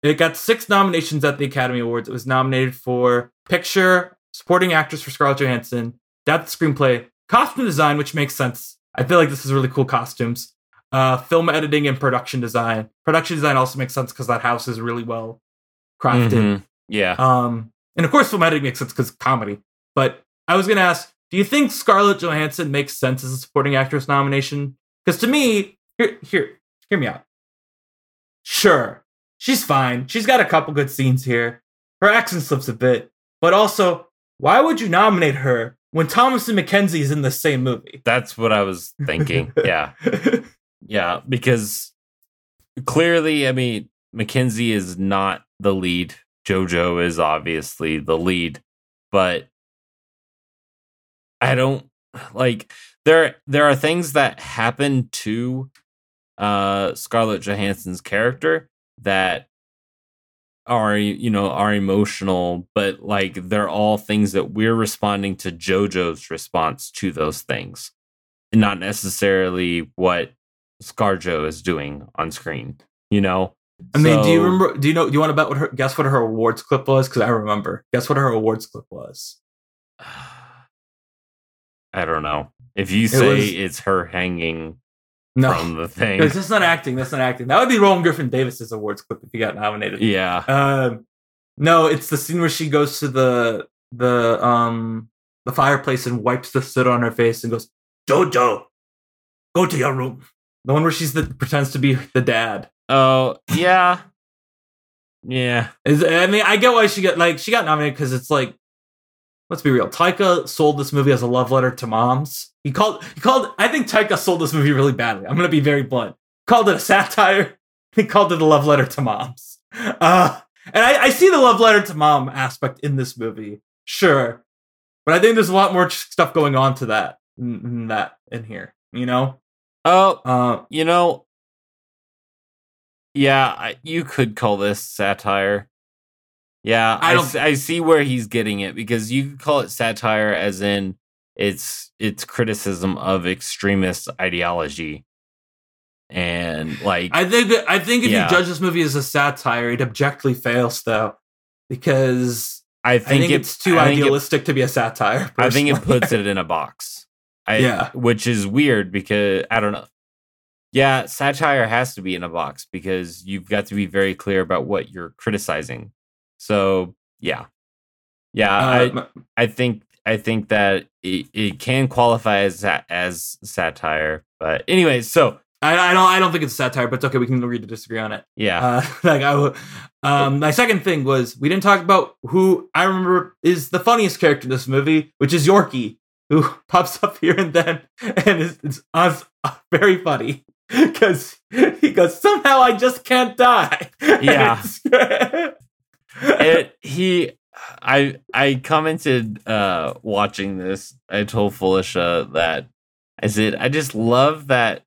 B: it got six nominations at the Academy Awards. It was nominated for Picture, Supporting Actress for Scarlett Johansson, Adapted Screenplay, Costume Design, which makes sense. I feel like this is really cool costumes. Uh, film editing and production design. Production design also makes sense because that house is really well crafted.
A: Mhm. Yeah.
B: Um, and of course, film editing makes sense because comedy. But I was gonna ask, do you think Scarlett Johansson makes sense as a supporting actress nomination? Because to me, here, here, hear me out. Sure, she's fine. She's got a couple good scenes here. Her accent slips a bit, but also, why would you nominate her when Thomasin McKenzie is in the same movie?
A: That's what I was thinking. *laughs* yeah. Yeah. Because clearly, I mean, McKenzie is not the lead. JoJo is obviously the lead, but I don't like there there are things that happen to uh Scarlett Johansson's character that are you know are emotional but like they're all things that we're responding to JoJo's response to those things and not necessarily what Scarjo is doing on screen you know
B: I mean, do you remember? Do you know? Do you want to bet what her guess what her awards clip was? Because I remember. Guess what her awards clip was. *sighs*
A: I don't know. If you say
B: was-
A: it's her hanging
B: No,
A: from the *laughs* thing,
B: that's not acting. That's not acting. That would be Roman Griffin Davis's awards clip if he got nominated.
A: yeah,
B: Um, no, it's the scene where she goes to the the um the fireplace and wipes the soot on her face and goes, "Jojo, go to your room." The one where she's the pretends to be the dad.
A: oh yeah, yeah,
B: Is I mean, I get why she got like she got nominated because it's like, let's be real. Taika sold this movie as a love letter to moms. He called he called. I think Taika sold this movie really badly. I'm gonna be very blunt. Called it a satire. *laughs* He called it a love letter to moms. Uh, and I, I see the love letter to mom aspect in this movie, sure, but I think there's a lot more stuff going on to that than that in here. You know,
A: oh
B: uh,
A: you know, yeah, I, you could call this satire. Yeah,
B: I
A: I, I see where he's getting it because you could call it satire as in it's it's criticism of extremist ideology and like
B: I think I think if
A: Yeah.
B: you judge this movie as a satire, it objectively fails though, because
A: I
B: I
A: think,
B: think,
A: it-
B: it's too
A: think it-
B: idealistic to be a satire.
A: I think it puts it in a box. I,
B: Yeah.
A: which is weird because I don't know. Yeah, satire has to be in a box because you've got to be very clear about what you're criticizing. So yeah, yeah,
B: Uh,
A: I I think I think that it, it can qualify as as satire. But anyways, so
B: I, I don't I don't think it's satire, but it's okay. We can agree to disagree on it.
A: yeah,
B: Uh, *laughs* like I, um, my second thing was we didn't talk about who I remember is the funniest character in this movie, which is Yorkie, who *laughs* pops up here and then and is, us- very funny *laughs* because he goes somehow I just can't die.
A: Yeah. It, he i i commented uh watching this i told felicia that i said i just love that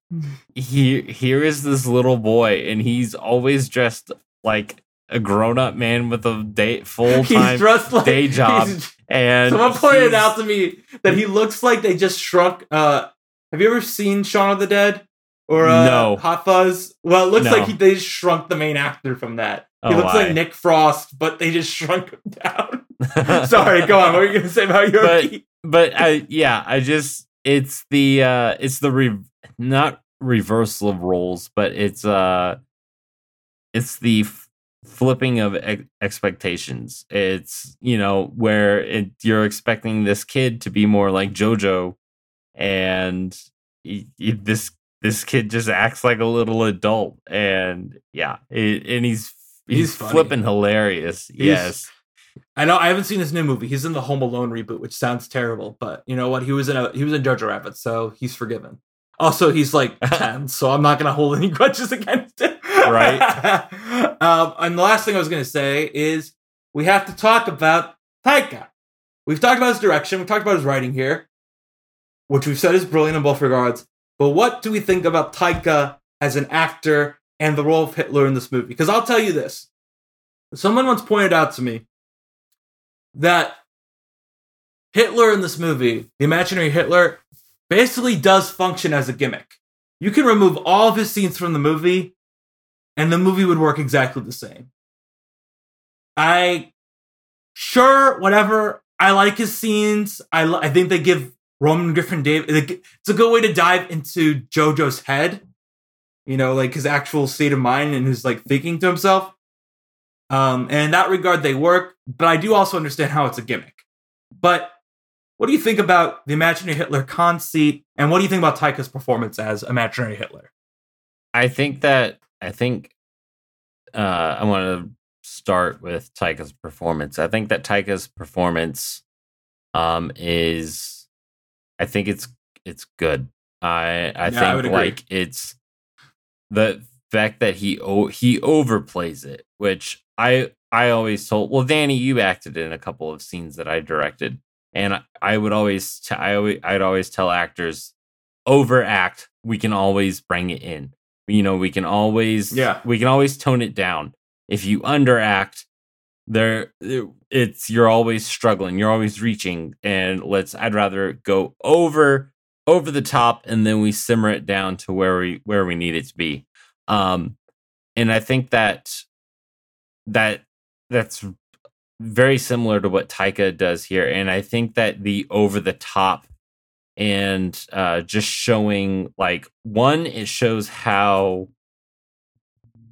A: he here is this little boy and he's always dressed like a grown-up man with a day full-time
B: dressed like
A: day job. *laughs* And
B: Someone pointed out to me that he looks like they just shrunk. Uh, have you ever seen Shaun of the Dead or uh,
A: No.
B: Hot Fuzz? Well, it looks
A: No.
B: like he, they shrunk the main actor from that. He
A: Oh,
B: looks
A: why?
B: like Nick Frost, but they just *laughs* shrunk him down. *laughs* Sorry, go on. What were you going to say about Yorkie?
A: but I yeah, I just it's the uh it's the re- not reversal of roles, but it's uh it's the f- flipping of ex- expectations. It's you know where it, you're expecting this kid to be more like JoJo, and this this kid just acts like a little adult, and yeah, it, and he's he's,
B: He's
A: flipping hilarious. yes,
B: I know I haven't seen his new movie. He's in the Home Alone reboot, which sounds terrible, but you know what? He was in a he was in Jojo Rabbit, so he's forgiven. Also, he's like *laughs* ten, so I'm not gonna hold any grudges against him.
A: Right. *laughs*
B: um, and the last thing I was gonna say is we have to talk about Taika. We've talked about his direction. We've talked about his writing here, which we've said is brilliant in both regards. But what do we think about Taika as an actor and the role of Hitler in this movie? Because I'll tell you this: someone once pointed out to me that Hitler in this movie, the imaginary Hitler, basically does function as a gimmick. You can remove all of his scenes from the movie, and the movie would work exactly the same. I sure whatever. I like his scenes. I I think they give Roman Griffin Dave. It's a good way to dive into JoJo's head. You know, like his actual state of mind and his like thinking to himself. Um, and in that regard, they work. But I do also understand how it's a gimmick. But what do you think about the imaginary Hitler conceit, and what do you think about Taika's performance as imaginary Hitler?
A: I think that I think uh, I want to start with Taika's performance. I think that Taika's performance um, is, I think it's it's good. I I
B: Yeah, I
A: think
B: agree.
A: like it's the fact that he o- he overplays it, which I I always told. Well, Danny, you acted in a couple of scenes that I directed, and I, I would always t- I always I'd always tell actors overact. We can always bring it in. You know, we can always
B: Yeah.
A: we can always tone it down. If you underact, there it's you're always struggling. You're always reaching, and let's. I'd rather go over over the top, and then we simmer it down to where we where we need it to be. Um, and I think that that that's very similar to what Taika does here. And I think that the over the top and uh, just showing like one, it shows how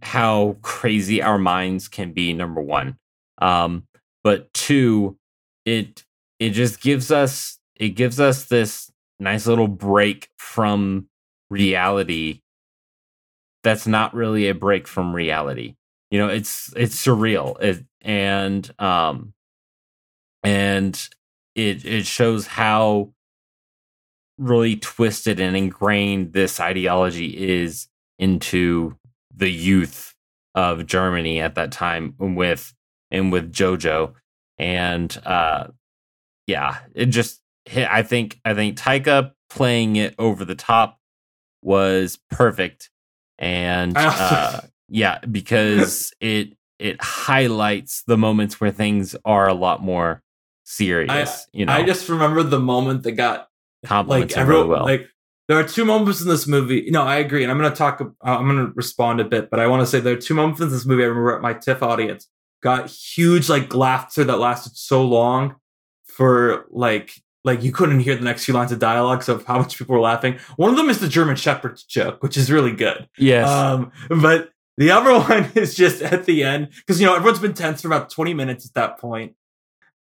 A: how crazy our minds can be. Number one, um, but two, it it just gives us it gives us this nice little break from reality. That's not really a break from reality you know it's it's surreal it, and um and it it shows how really twisted and ingrained this ideology is into the youth of Germany at that time with and with Jojo and uh yeah it just hit I think I think Taika playing it over the top was perfect and uh yeah because *laughs* it it highlights the moments where things are a lot more serious you know
B: I just remember the moment that got
A: compliments
B: like
A: him really well
B: like there are two moments in this movie. No, I agree, and I'm going to talk. Uh, I'm going to respond a bit, but I want to say there are two moments in this movie. I remember at my TIFF audience got huge like laughter that lasted so long for like like you couldn't hear the next few lines of dialogues of how much people were laughing. One of them is the German Shepherd joke, which is really good.
A: yes
B: Um, but the other *laughs* one is just at the end because you know everyone's been tense for about 20 minutes at that point.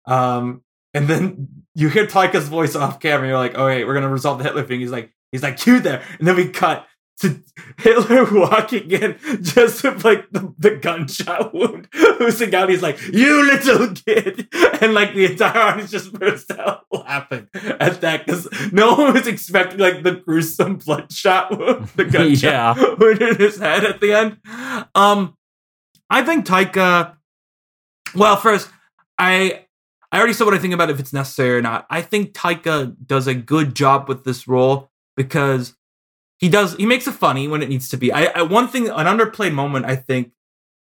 B: Um, and then you hear Taika's voice off camera. You're like, "Oh wait, we're gonna resolve the Hitler thing." He's like, "He's like, you there," and then we cut to Hitler *laughs* walking in just with like the, the gunshot wound. *laughs* He's like, "You little kid," *laughs* and like the entire audience just burst out laughing at that because no one was expecting like the gruesome bloodshot wound, the gunshot
A: Yeah.
B: wound in his head at the end. Um, I think Taika. Well, first, I I already said what I think about if it's necessary or not. I think Taika does a good job with this role because he does he makes it funny when it needs to be. I, I one thing an underplayed moment I think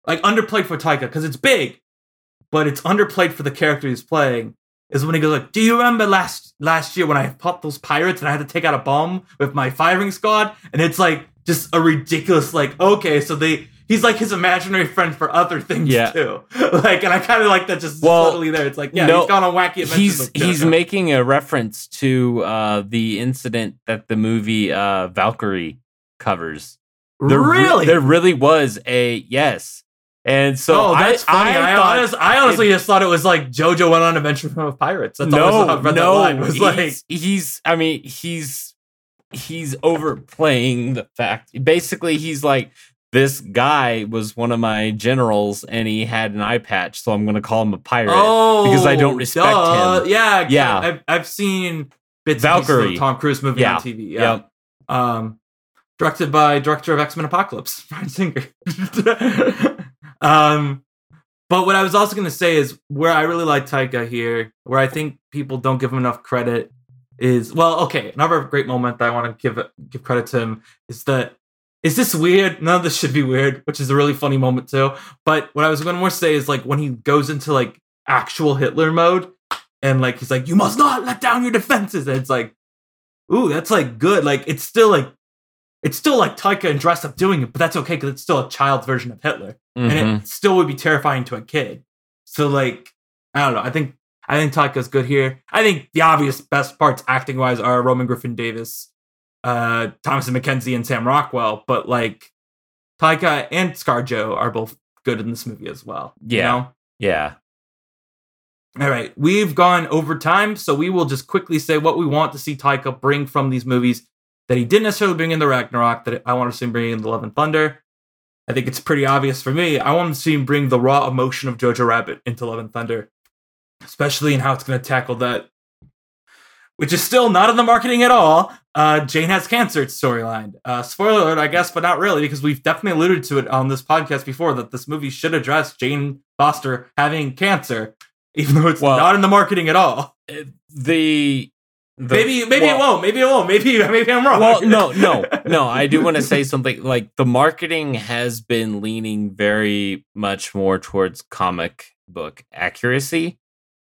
B: like underplayed for Taika because it's big, but it's underplayed for the character he's playing. is when he goes like, "Do you remember last last year when I popped those pirates and I had to take out a bomb with my firing squad?" And it's like just a ridiculous like, okay, so they he's like his imaginary friend for other things
A: Yeah.
B: too. *laughs* like, and I kind of like that just
A: Well,
B: subtly there. It's like, yeah,
A: no,
B: he's gone on wacky adventures.
A: he's he's making a reference to uh the incident that the movie uh Valkyrie covers. There re-
B: really.
A: there really was a yes. And so
B: oh, that's
A: I,
B: funny. I,
A: I, thought-
B: honest, I honestly just thought it was like JoJo went on an adventure with pirates. That's always
A: no,
B: that
A: no,
B: line. *laughs* It was
A: he's,
B: like,
A: he's. I mean, he's he's overplaying the fact. Basically, he's like this guy was one of my generals, and he had an eye patch, so I'm going to call him a pirate.
B: oh,
A: because I don't respect
B: duh.
A: him.
B: Yeah,
A: Yeah.
B: I've, I've seen bits
A: Valkyrie.
B: of Tom Cruise movie
A: Yeah.
B: on TV. Yeah.
A: Yep.
B: Um, directed by director of X Men Apocalypse, *laughs* Bryan Singer. *laughs* um, but what I was also going to say is where I really like Taika here, where I think people don't give him enough credit is well, okay. Another great moment that I want to give give credit to him is that is this weird? None of this should be weird, which is a really funny moment too. But what I was going to more say is like when he goes into like actual Hitler mode, and like he's like, "You must not let down your defenses," and it's like, ooh, that's like good. Like it's still like it's still like Taika and dressed up doing it, but that's okay because it's still a child's version of Hitler,
A: Mhm.
B: and it still would be terrifying to a kid. So like, I don't know. I think I think Taika's good here. I think the obvious best parts acting wise are Roman Griffin Davis, uh, Thomasin McKenzie, and Sam Rockwell. But like, Taika and ScarJo are both good in this movie as well. you
A: Yeah.
B: know?
A: yeah.
B: All right, we've gone over time, so we will just quickly say what we want to see Taika bring from these movies that he didn't necessarily bring in the Ragnarok. That I want to see him bring in the Love and Thunder. I think it's pretty obvious for me. I want to see him bring the raw emotion of Jojo Rabbit into Love and Thunder, especially in how it's going to tackle that, which is still not in the marketing at all. Uh, Jane has cancer storyline. Uh, spoiler alert, I guess, but not really, because we've definitely alluded to it on this podcast before that this movie should address Jane Foster having cancer, *laughs* even though it's
A: Well-
B: not in the marketing at all.
A: Uh, The, the
B: maybe, maybe
A: well-
B: it won't. Maybe it won't. Maybe, *laughs* maybe I'm wrong.
A: well, no, no, *laughs* no. I do want to say something. Like the marketing has been leaning very much more towards comic book accuracy.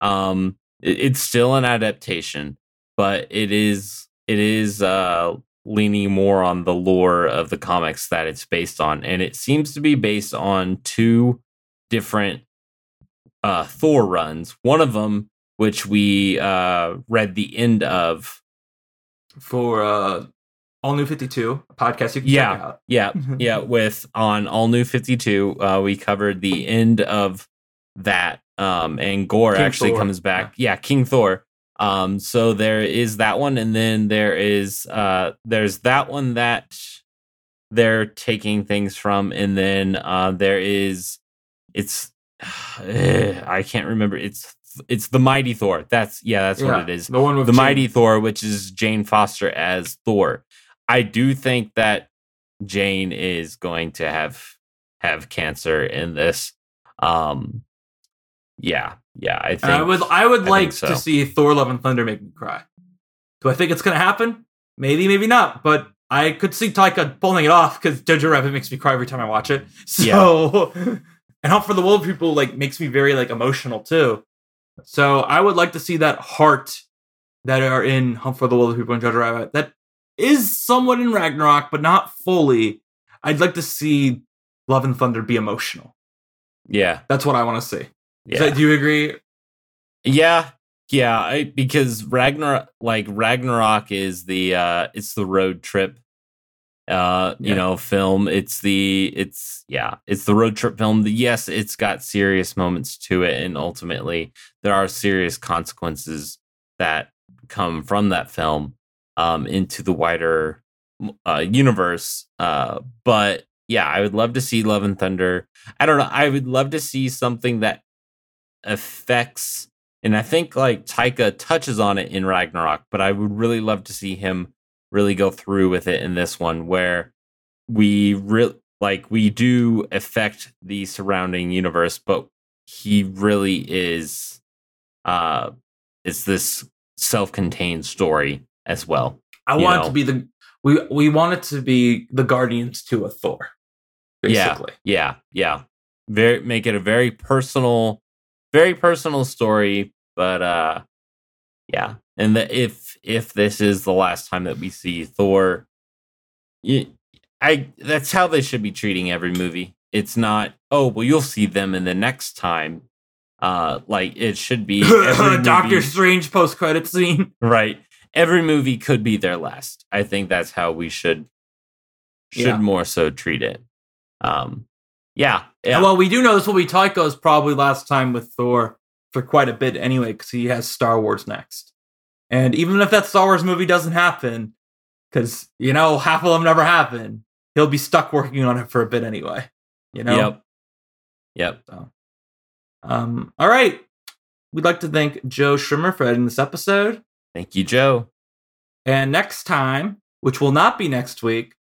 A: Um, it- it's still an adaptation, but it is it is uh leaning more on the lore of the comics that it's based on, and it seems to be based on two different uh Thor runs. One of them, which we uh read the end of.
B: for uh, All New 52, a podcast you can
A: Yeah.
B: check out.
A: Yeah, *laughs* yeah with on all new 52 uh we covered the end of that um and Gorr
B: King
A: actually
B: Thor,
A: comes back yeah. king thor um so there is that one and then there is uh there's that one that they're taking things from and then uh there is it's *sighs* i can't remember it's it's the mighty thor. That's yeah that's
B: Yeah,
A: what it is.
B: The one with
A: the
B: Jane.
A: mighty thor which is jane foster as thor. I do think that jane is going to have have cancer in this. Um yeah yeah i think
B: And I would, I would
A: I
B: like
A: so.
B: to see Thor: Love and Thunder make me cry. Do I think it's gonna happen? Maybe, maybe not. But I could see Taika pulling it off because Jojo Rabbit makes me cry every time I watch it. *laughs* So, *laughs* and Hunt for the Wilderpeople like makes me very like emotional too. So I would like to see that heart that are in Hunt for the Wilderpeople and Jojo Rabbit that is somewhat in Ragnarok, but not fully. I'd like to see Love and Thunder be emotional.
A: yeah
B: That's what I want to see.
A: Yeah
B: that- do you agree?
A: Yeah, yeah, I, because Ragnarok, like Ragnarok, is the uh, it's the road trip, uh,
B: Yeah.
A: you know, film. It's the it's yeah, it's the road trip film. The, yes, it's got serious moments to it, and ultimately there are serious consequences that come from that film um, into the wider uh, universe. Uh, but yeah, I would love to see Love and Thunder. I don't know. I would love to see something that affects and I think like Taika touches on it in Ragnarok, but I would really love to see him really go through with it in this one where we really like we do affect the surrounding universe, but he really is uh it's this self-contained story as well.
B: I want it
A: know.
B: to be the we we want it to be the Guardians to a Thor. Basically.
A: Yeah, Yeah, yeah. Very make it a very personal, very personal story, but uh Yeah, and the, if if this is the last time that we see Thor, you, I that's how they should be treating every movie. It's not oh well you'll see them in the next time. Uh, like it should be *laughs*
B: Doctor Strange post credit scene.
A: right. Every movie could be their last. I think that's how we should should
B: Yeah.
A: more so treat it. Um, yeah, yeah,
B: Well, we do know this will be Taika's probably last time with Thor for quite a bit anyway, because he has Star Wars next. And even if that Star Wars movie doesn't happen, because you know half of them never happen, he'll be stuck working on it for a bit anyway. You know.
A: yep, yep.
B: Um. All right. We'd like to thank Joe Schrimmer for editing this episode.
A: Thank you, Joe.
B: And next time, which will not be next week,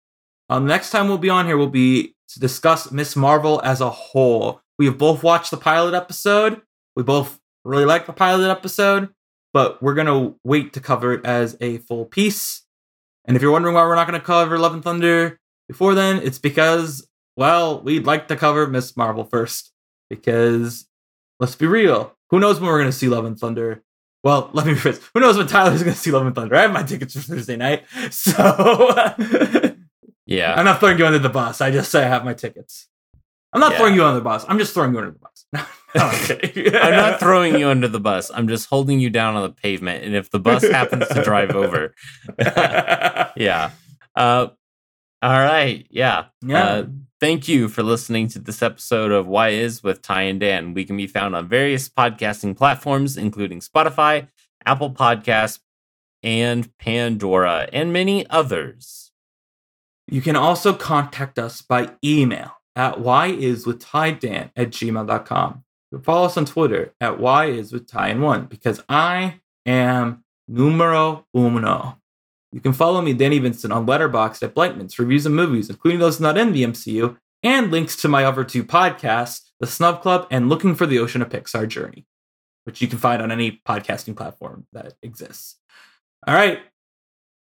B: um, next time we'll be on here will be to discuss Miss Marvel as a whole. We have both watched the pilot episode. We both really like the pilot episode, but we're gonna wait to cover it as a full piece. And if you're wondering why we're not gonna cover Love and Thunder before then, it's because, well, we'd like to cover Miss Marvel first. Because let's be real, who knows when we're gonna see Love and Thunder? Well, *laughs* let me rephrase. Who knows when Tyler's going to see Love and Thunder? I have my tickets for Thursday night, *laughs* so *laughs*
A: Yeah,
B: I'm not throwing you under the bus. I just say I have my tickets. I'm not
A: Yeah.
B: throwing you under the bus. I'm just throwing you under the bus. *laughs* *laughs* Kidding.
A: I'm not *laughs* throwing you under the bus. I'm just holding you down on the pavement, and if the bus happens to drive over, yeah. Uh, all right, yeah.
B: yeah.
A: Uh, thank you for listening to this episode of Why Is with Ty and Dan. We can be found on various podcasting platforms, including Spotify, Apple Podcasts, and Pandora, and many others.
B: You can also contact us by email at whyiswithtydan at gmail.com. Follow us on Twitter at whyiswithty1 because I am numero uno. You can follow me, Danny Vincent, on Letterboxd at Blankman's reviews of movies, including those not in the MCU, and links to my other two podcasts, The Snub Club and Looking for the Ocean of Pixar Journey, which you can find on any podcasting platform that exists. All right.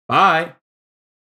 B: Bye.